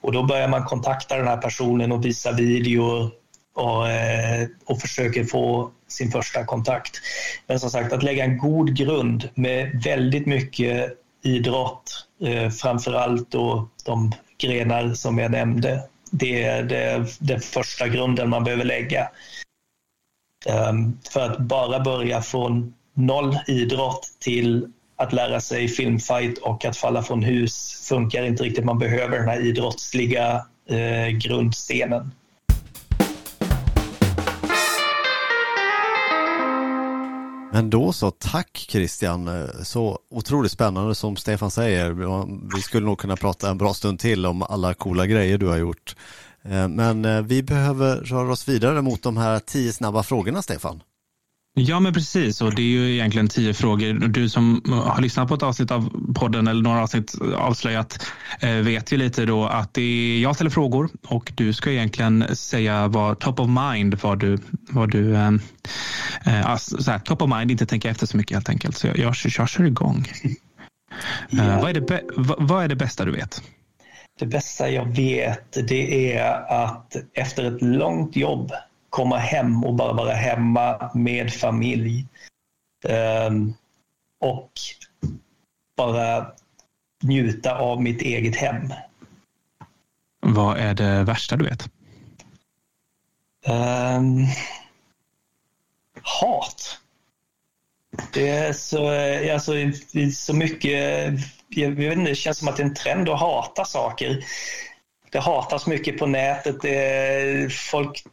Speaker 1: Och då börjar man kontakta den här personen och visa videor och, eh, och försöker få sin första kontakt. Men som sagt, att lägga en god grund med väldigt mycket idrott, eh, framför allt då de grenar som jag nämnde. Det är det, den första grunden man behöver lägga. Um, för att bara börja från noll idrott till att lära sig filmfight och att falla från hus funkar inte riktigt. Man behöver den här idrottsliga eh, grundstenen.
Speaker 3: Men då så, tack Christian. Eh, så otroligt spännande som Stefan säger. Vi skulle nog kunna prata en bra stund till om alla coola grejer du har gjort. Eh, men eh, vi behöver röra oss vidare mot de här tio snabba frågorna, Stefan.
Speaker 2: Ja, men precis. Och det är ju egentligen tio frågor. Du som har lyssnat på ett avsnitt av podden eller några avsnitt avslöjat eh, vet ju lite då att det är jag ställer frågor och du ska egentligen säga vad top of mind, vad du, vad du eh så här, top of mind, inte tänka efter så mycket helt enkelt. Så jag, jag, jag kör igång. Yeah. Uh, vad, är det, vad är det bästa du vet?
Speaker 1: Det bästa jag vet det är att efter ett långt jobb komma hem och bara vara hemma med familj. Um, och bara njuta av mitt eget hem.
Speaker 2: Vad är det värsta du vet?
Speaker 1: Um, hat. Det är så, alltså, så mycket, jag vet inte, det känns som att det är en trend att hata saker. Det hatas mycket på nätet. Det, folk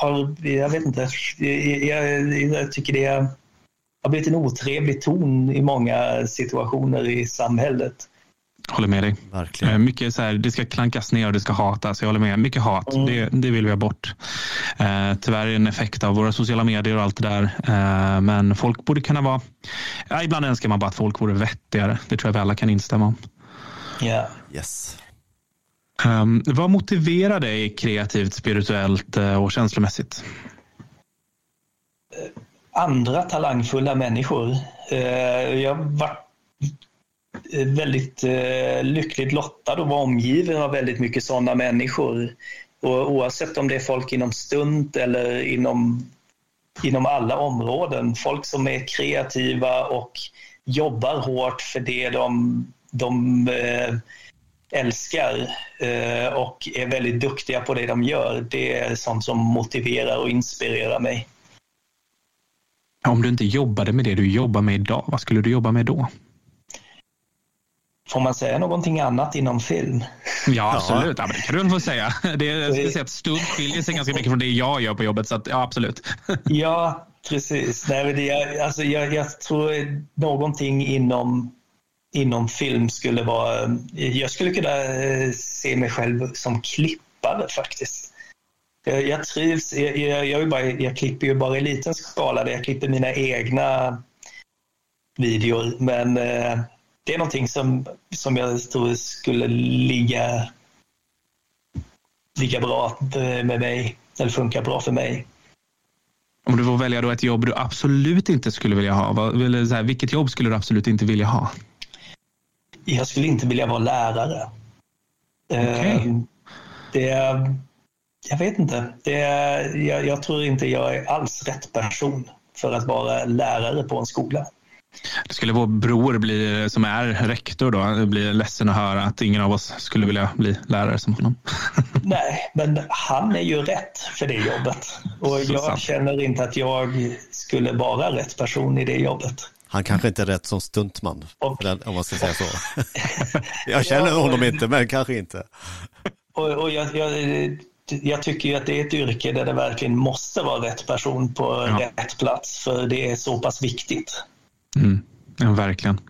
Speaker 1: har, jag vet inte, jag, jag tycker det har blivit en otrevlig ton i många situationer i samhället.
Speaker 2: Håller med dig.
Speaker 3: Verkligen.
Speaker 2: Eh, Mycket så här, det ska klankas ner och det ska hatas. Jag håller med. Mycket hat,
Speaker 1: Mm.
Speaker 2: det, det vill vi ha bort. Eh, tyvärr är det en effekt av våra sociala medier och allt det där. Eh, men folk borde kunna vara... Ja, ibland önskar man bara att folk vore vettigare. Det tror jag vi alla kan instämma om.
Speaker 1: Ja.
Speaker 3: Yes.
Speaker 2: Um, vad motiverar dig kreativt, spirituellt eh, och känslomässigt?
Speaker 1: andra talangfulla människor. Uh, Jag var eh, väldigt uh, lyckligt lottad och var omgiven av väldigt mycket sådana människor. Och oavsett om det är folk inom stunt eller inom, inom alla områden. Folk som är kreativa och jobbar hårt för det de, de uh, älskar eh, och är väldigt duktiga på det de gör. Det är sånt som motiverar och inspirerar mig.
Speaker 2: Om du inte jobbade med det du jobbar med idag, vad skulle du jobba med då?
Speaker 1: Får man säga någonting annat inom film?
Speaker 2: Ja, absolut. Ja, det kan du få säga. Det är, jag säga att stunt skiljer sig ganska mycket från det jag gör på jobbet. Så att, ja, absolut.
Speaker 1: Ja, precis. Nej, det, alltså, jag, jag tror någonting inom, inom film skulle vara... Eh, jag skulle kunna eh, se mig själv som klippare faktiskt. Jag, jag trivs. Jag, jag, jag, bara, jag klipper ju bara i liten skala där jag klipper mina egna videor. Men eh, det är någonting som, som jag tror skulle ligga, ligga bra eh, med mig, eller funka bra för mig.
Speaker 2: Om du får välja då ett jobb du absolut inte skulle vilja ha, vad, eller så här, vilket jobb skulle du absolut inte vilja ha?
Speaker 1: Jag skulle inte vilja vara lärare.
Speaker 2: Okej.
Speaker 1: Eh, Det, jag vet inte. Det, jag, jag tror inte jag är alls rätt person för att vara lärare på en skola.
Speaker 2: Det skulle vår bror bli, som är rektor då, bli ledsen att höra att ingen av oss skulle vilja bli lärare som honom.
Speaker 1: Nej, men han är ju rätt för det jobbet. Och
Speaker 2: Så
Speaker 1: jag
Speaker 2: sant.
Speaker 1: känner inte att jag skulle vara rätt person i det jobbet.
Speaker 3: Han kanske inte är rätt som stuntman,
Speaker 1: Och-
Speaker 3: den- om man ska säga så. Jag känner honom inte, men kanske inte.
Speaker 1: Och, och jag, jag, jag tycker ju att det är ett yrke där det verkligen måste vara rätt person på
Speaker 2: Ja.
Speaker 1: rätt plats, för det är så pass viktigt.
Speaker 2: Mm. Ja, verkligen.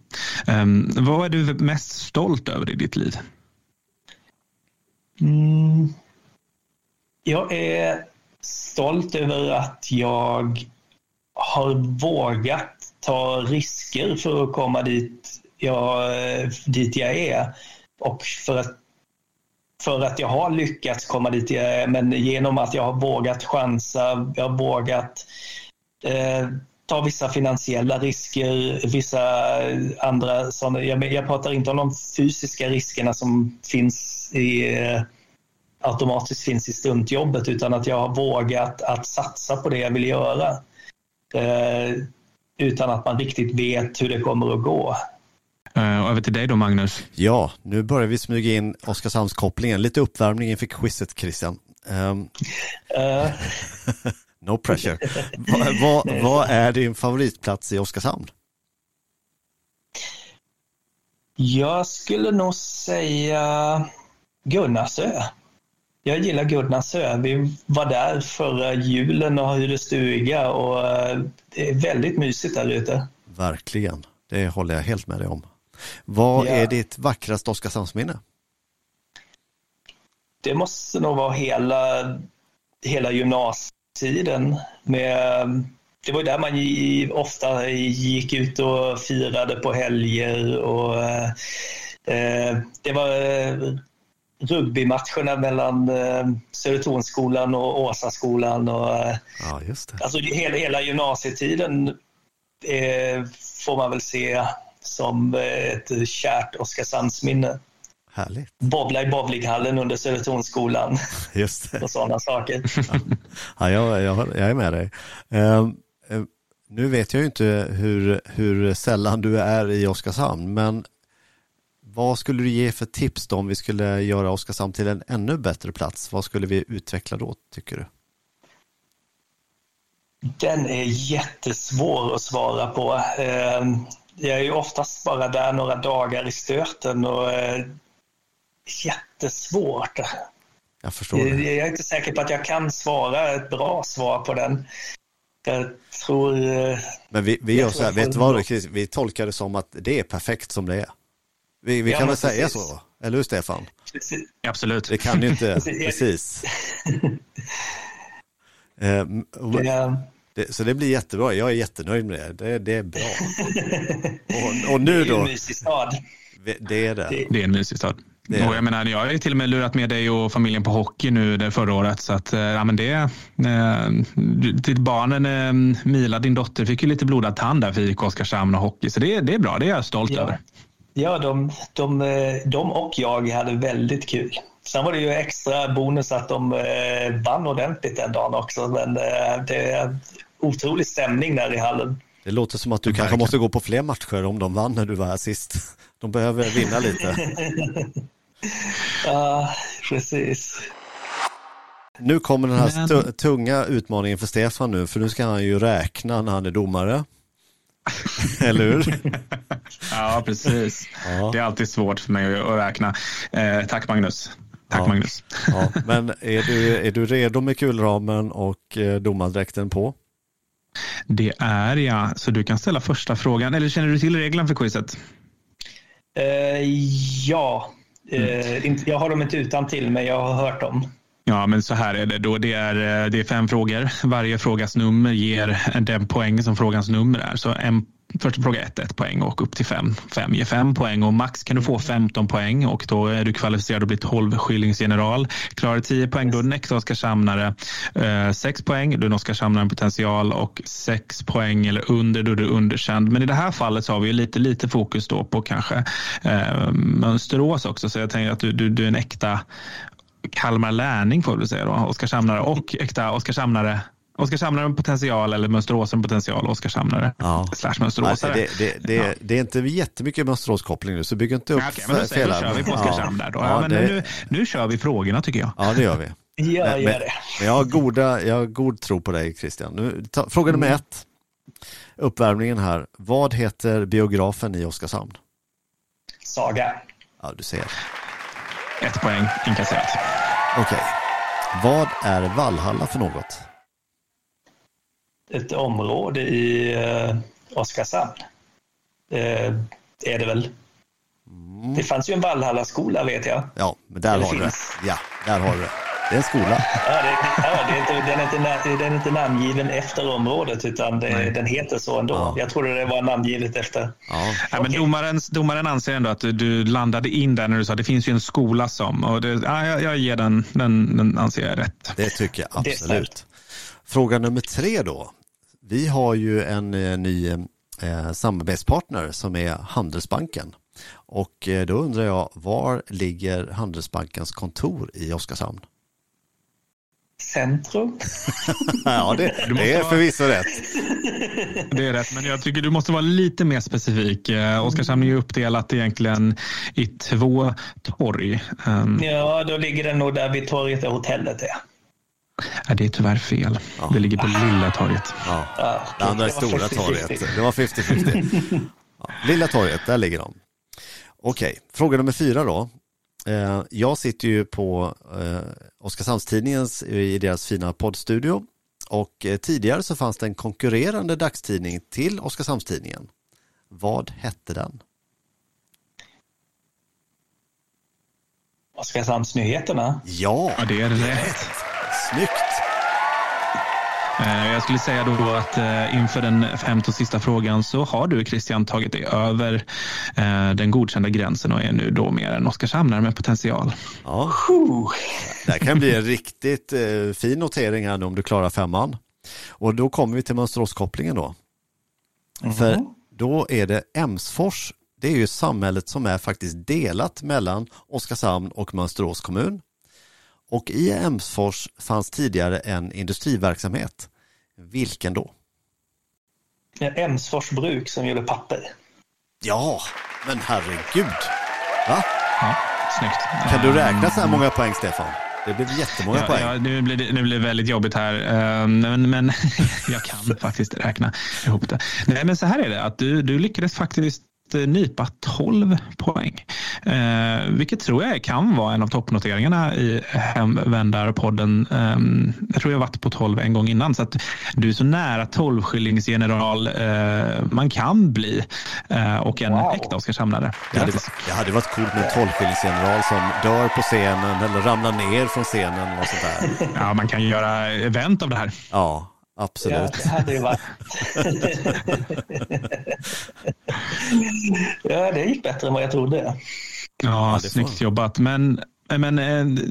Speaker 2: Um, vad är du mest stolt över i ditt liv?
Speaker 1: Mm. Jag är stolt över att jag har vågat ta risker för att komma dit jag, dit jag är. Och för att, för att jag har lyckats komma dit jag är, men genom att jag har vågat chansa, jag har vågat eh, ta vissa finansiella risker, vissa andra sådana. Jag, jag pratar inte om de fysiska riskerna som finns i eh, automatiskt finns i stuntjobbet utan att jag har vågat att satsa på det jag vill göra. Eh, utan att man riktigt vet hur det kommer att gå.
Speaker 2: Uh, och över till dig då, Magnus.
Speaker 3: Ja, nu börjar vi smyga in Oskarshamnskopplingen. Lite uppvärmning inför quizet, Christian. Ehm,
Speaker 1: Eh,
Speaker 3: no pressure. vad, vad, vad är din favoritplats i Oskarshamn?
Speaker 1: jag skulle nog säga Gunnarsö. Jag gillar Gunnarsö. Vi var där förra julen och hyrde stuga och eh, det är väldigt mysigt där ute.
Speaker 3: Verkligen, det håller jag helt med dig om. Vad
Speaker 1: Ja.
Speaker 3: är ditt vackraste Oskarshamnsminne?
Speaker 1: det måste nog vara hela, hela gymnasietiden. Med, det var ju där man ofta gick ut och firade på helger. Och, eh, det var eh, rugbymatcherna mellan eh, Södertornsskolan och Åsaskolan. Och, eh,
Speaker 3: Ja, just det.
Speaker 1: alltså hela, hela gymnasietiden eh, får man väl se som ett kärt Oskarshamnsminne.
Speaker 3: Härligt.
Speaker 1: Bobbla i bowlinghallen under Södertornsskolan
Speaker 3: Just det.
Speaker 1: och sådana saker.
Speaker 3: Ja, jag, jag, jag är med dig. Eh, nu vet jag ju inte hur, hur sällan du är i Oskarshamn, men vad skulle du ge för tips då om vi skulle göra Oskarshamn till en ännu bättre plats? Vad skulle vi utveckla då, tycker du?
Speaker 1: Den är jättesvår att svara på. Eh, Jag är ju oftast bara där några dagar i stöten och eh, jätte jättesvårt.
Speaker 3: Jag förstår det.
Speaker 1: Jag är inte säker på att jag kan svara ett bra svar på den. Jag tror... eh,
Speaker 3: Men vi, vi gör så här, vet du vad. Chris? Vi tolkar det som att det är perfekt som det är. Vi, vi
Speaker 1: Ja,
Speaker 3: kan väl säga
Speaker 1: precis.
Speaker 3: så? Eller hur Stefan?
Speaker 1: precis.
Speaker 2: Absolut.
Speaker 3: Det kan ju inte,
Speaker 1: Precis.
Speaker 3: precis. Ehm, och-
Speaker 1: Det,
Speaker 3: det, så det blir jättebra, jag är jättenöjd med det. Det, det är bra. Och, och
Speaker 1: det
Speaker 3: nu
Speaker 1: är ju en
Speaker 3: då,
Speaker 1: mysig stad.
Speaker 3: det är det.
Speaker 1: Det-
Speaker 2: Det är en mysig stad.
Speaker 3: Det är
Speaker 2: och
Speaker 3: det.
Speaker 2: jag menar, jag har ju till och med lurat med dig och familjen på hockey nu det förra året. Så att, eh, ja, men det, eh, till barnen, eh, Mila, din dotter, fick ju lite blodad tand där för IK Oskarshamn och hockey. Så det, det är bra, det är jag stolt
Speaker 1: Ja.
Speaker 2: över.
Speaker 1: Ja, de, de, eh, de och jag hade väldigt kul. Sen var det ju extra bonus att de eh, vann ordentligt den dagen också. Men eh, det är otrolig stämning där i hallen.
Speaker 3: Det låter som att du kanske måste gå på fler matcher om de vann när du var här sist. De behöver vinna lite.
Speaker 1: Ja, precis.
Speaker 3: Nu kommer den här tunga utmaningen för Stefan nu, för nu ska han ju räkna när han är domare. Eller hur?
Speaker 2: Ja, precis.
Speaker 3: Ja.
Speaker 2: Det är alltid svårt för mig att räkna. Eh, tack Magnus. Tack
Speaker 3: Ja.
Speaker 2: Magnus.
Speaker 3: Ja, men är du, är du redo med kulramen och eh, domardräkten på?
Speaker 2: Det är jag, så du kan ställa första frågan. Eller känner du till reglerna för quizet?
Speaker 1: Eh, ja, eh, inte- jag har dem inte utan till men jag har hört dem.
Speaker 2: Ja, men så här är det då. Det är, eh, det är fem frågor. Varje frågas nummer ger den poäng som frågans nummer är. Så en, första fråga ett, ett poäng och upp till fem. Fem ger fem poäng och max kan du få 15 poäng och då är du kvalificerad att bli 12 skillingsgeneral. Klarar du 10 poäng då är du en äkta Oskarshamnare. Eh, sex poäng, då är du en Oskarshamnare potential och sex poäng eller under, då är du underkänd. Men i det här fallet så har vi lite, lite fokus då på kanske eh, Mönsterås också. Så jag tänker att du, du, du är en äkta Kalmar Lärning får vi säga då, Oskarshamnare och äkta Oskarshamnare. Oskarshamnare med potential eller Mönsterås med potential, Oskarshamnare
Speaker 3: Ja.
Speaker 2: slash Mönsteråsare.
Speaker 3: det, det, det,
Speaker 2: Ja.
Speaker 3: det är inte jättemycket Mönsteråskoppling nu, så bygg inte upp
Speaker 2: Ja, okej, men då, säger, då
Speaker 3: fel här.
Speaker 2: kör vi på Oskarshamn där då. Ja,
Speaker 3: Ja,
Speaker 2: men
Speaker 3: det,
Speaker 2: nu, nu kör vi frågorna tycker jag.
Speaker 3: ja, det gör vi.
Speaker 1: Jag
Speaker 3: Men-
Speaker 1: gör det.
Speaker 3: Men jag har, goda, jag har god tro på dig Christian. Nu, ta, fråga nummer
Speaker 2: Mm.
Speaker 3: ett. Uppvärmningen här. Vad heter biografen i Oskarshamn?
Speaker 1: Saga.
Speaker 3: Ja, du ser.
Speaker 2: Ett poäng inkasserat.
Speaker 3: Okej. Vad är Vallhalla för något?
Speaker 1: Ett område i eh, Oskarshamn. Eh, är det väl.
Speaker 3: Mm.
Speaker 1: Det fanns ju en Valhalla-skola vet jag.
Speaker 3: Ja, men där
Speaker 1: Det
Speaker 3: har du det.
Speaker 1: finns.
Speaker 3: Ja, där har du det. Det är en skola.
Speaker 1: Ja, det, ja, det är inte, den, är inte, den är inte namngiven efter området utan det, den heter så ändå.
Speaker 3: Ja.
Speaker 1: Jag trodde det var namngivet efter.
Speaker 3: Ja,
Speaker 2: Nej, men domaren, domaren anser ändå att du, du landade in där när du sa det finns ju en skola som. Och det, ja, jag, jag ger den, den, den anser jag rätt.
Speaker 3: det tycker jag absolut. Fråga nummer tre då. Vi har ju en eh, ny eh, samarbetspartner som är Handelsbanken. Och eh, då undrar jag, var ligger Handelsbankens kontor i Oskarshamn?
Speaker 1: Centrum.
Speaker 3: Ja, det, det är förvisso rätt.
Speaker 2: Det är rätt, men jag tycker du måste vara lite mer specifik. Eh, Oskarshamn är ju uppdelat egentligen i två torg. Um,
Speaker 1: Ja, då ligger den nog där vid torget där hotellet är.
Speaker 2: ja, det är tyvärr fel.
Speaker 3: Ja.
Speaker 2: Det ligger på Lilla torget.
Speaker 3: Ja.
Speaker 1: Ja,
Speaker 3: Det andra är Stora
Speaker 1: 50-50.
Speaker 3: torget. Det var 50-50. Ja. Lilla torget, där ligger de. Okej, fråga nummer fyra då. Eh, Jag sitter ju på eh, Oskarshamnstidningens, i deras fina poddstudio. Och eh, tidigare så fanns det en konkurrerande dagstidning till Oskarshamnstidningen. Vad hette den?
Speaker 1: Oskarshamnsnyheterna.
Speaker 3: Ja,
Speaker 2: Ja, det är rätt.
Speaker 3: snyggt!
Speaker 2: Eh, Jag skulle säga då att eh, inför den femte och sista frågan så har du Christian tagit dig över eh, den godkända gränsen och är nu då mer en Oskarshamnare med potential.
Speaker 3: Ja, det här kan bli en riktigt fin notering här nu om du klarar femman. Och då kommer vi till Mönsteråskopplingen då. För då är det Emsfors, det är ju samhället som är faktiskt delat mellan Oskarshamn och Mönsterås kommun. Och i Emsfors fanns tidigare en industriverksamhet. Vilken då?
Speaker 1: Emsfors bruk som gjorde papper.
Speaker 3: Ja, men herregud. Va?
Speaker 2: Ja, snyggt.
Speaker 3: Kan du räkna så här många poäng, Stefan? Det blir jättemånga
Speaker 2: Ja,
Speaker 3: poäng.
Speaker 2: ja, nu, blir det, nu blir det väldigt jobbigt här, eh, men, men jag kan faktiskt räkna ihop det. Nej, men så här är det, att du, du lyckades faktiskt nypa 12 poäng. Eh, vilket tror jag kan vara en av toppnoteringarna i Hemvändarpodden. Eh, jag tror jag varit på 12 en gång innan. Så att du är så nära 12-skillingsgeneral eh, man kan bli eh, och en wow. äkta Oskarshamnare.
Speaker 3: Det hade, det hade varit coolt med en 12-skillingsgeneral som dör på scenen eller ramlar ner från scenen. Och sånt där.
Speaker 2: Ja, man kan göra event av det här.
Speaker 3: Ja, Absolut. Ja,
Speaker 1: det hade ju varit... ja, det gick bättre än vad jag trodde.
Speaker 2: Ja, ja snyggt jobbat. Men men eh,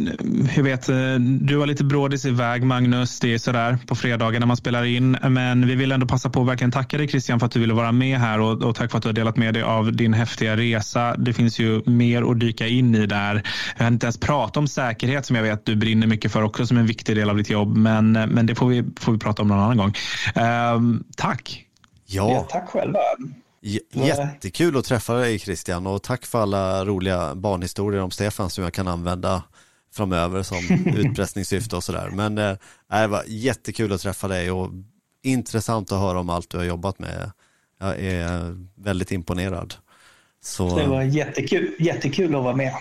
Speaker 2: hur vet, eh, du har lite brådis iväg Magnus. Det är sådär på fredagar när man spelar in. Men vi vill ändå passa på att verkligen tacka dig Christian för att du ville vara med här och, och tack för att du har delat med dig av din häftiga resa. Det finns ju mer att dyka in i där. Jag har inte ens pratat om säkerhet som jag vet du brinner mycket för också som en viktig del av ditt jobb. Men, men det får vi, får vi prata om någon annan gång. Um, tack!
Speaker 3: Ja.
Speaker 1: ja, tack själva.
Speaker 3: Jättekul att träffa dig Christian och tack för alla roliga barnhistorier om Stefan som jag kan använda framöver som utpressningssyfte och sådär. Men eh, det var jättekul att träffa dig och intressant att höra om allt du har jobbat med. Jag är väldigt imponerad.
Speaker 1: Så... Det var jättekul, jättekul att vara med.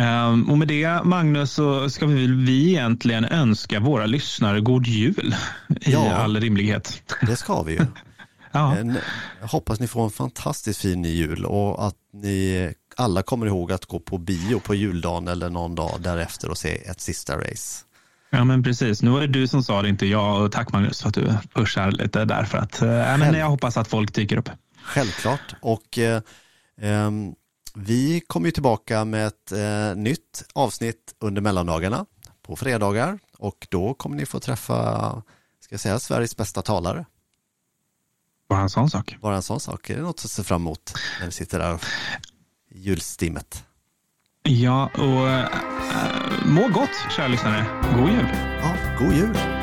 Speaker 2: Um, och med det Magnus så ska vi, vi egentligen önska våra lyssnare god jul i ja, all rimlighet.
Speaker 3: Det ska vi ju. Ja. Jag hoppas ni får en fantastiskt fin jul och att ni alla kommer ihåg att gå på bio på juldagen eller någon dag därefter och se ett sista race.
Speaker 2: Ja men precis, nu var det du som sa det, inte jag. Och tack Magnus för att du pushar lite där för att, äh, men jag hoppas att folk dyker upp.
Speaker 3: Självklart och eh, eh, vi kommer ju tillbaka med ett eh, nytt avsnitt under mellandagarna på fredagar och då kommer ni få träffa, ska jag säga, Sveriges bästa talare.
Speaker 2: Bara en sån sak.
Speaker 3: Bara en sån sak. Är det något att se fram emot när vi sitter där i julstimmet?
Speaker 2: Ja, och äh, må gott, kära lyssnare. God jul.
Speaker 3: Ja, god jul.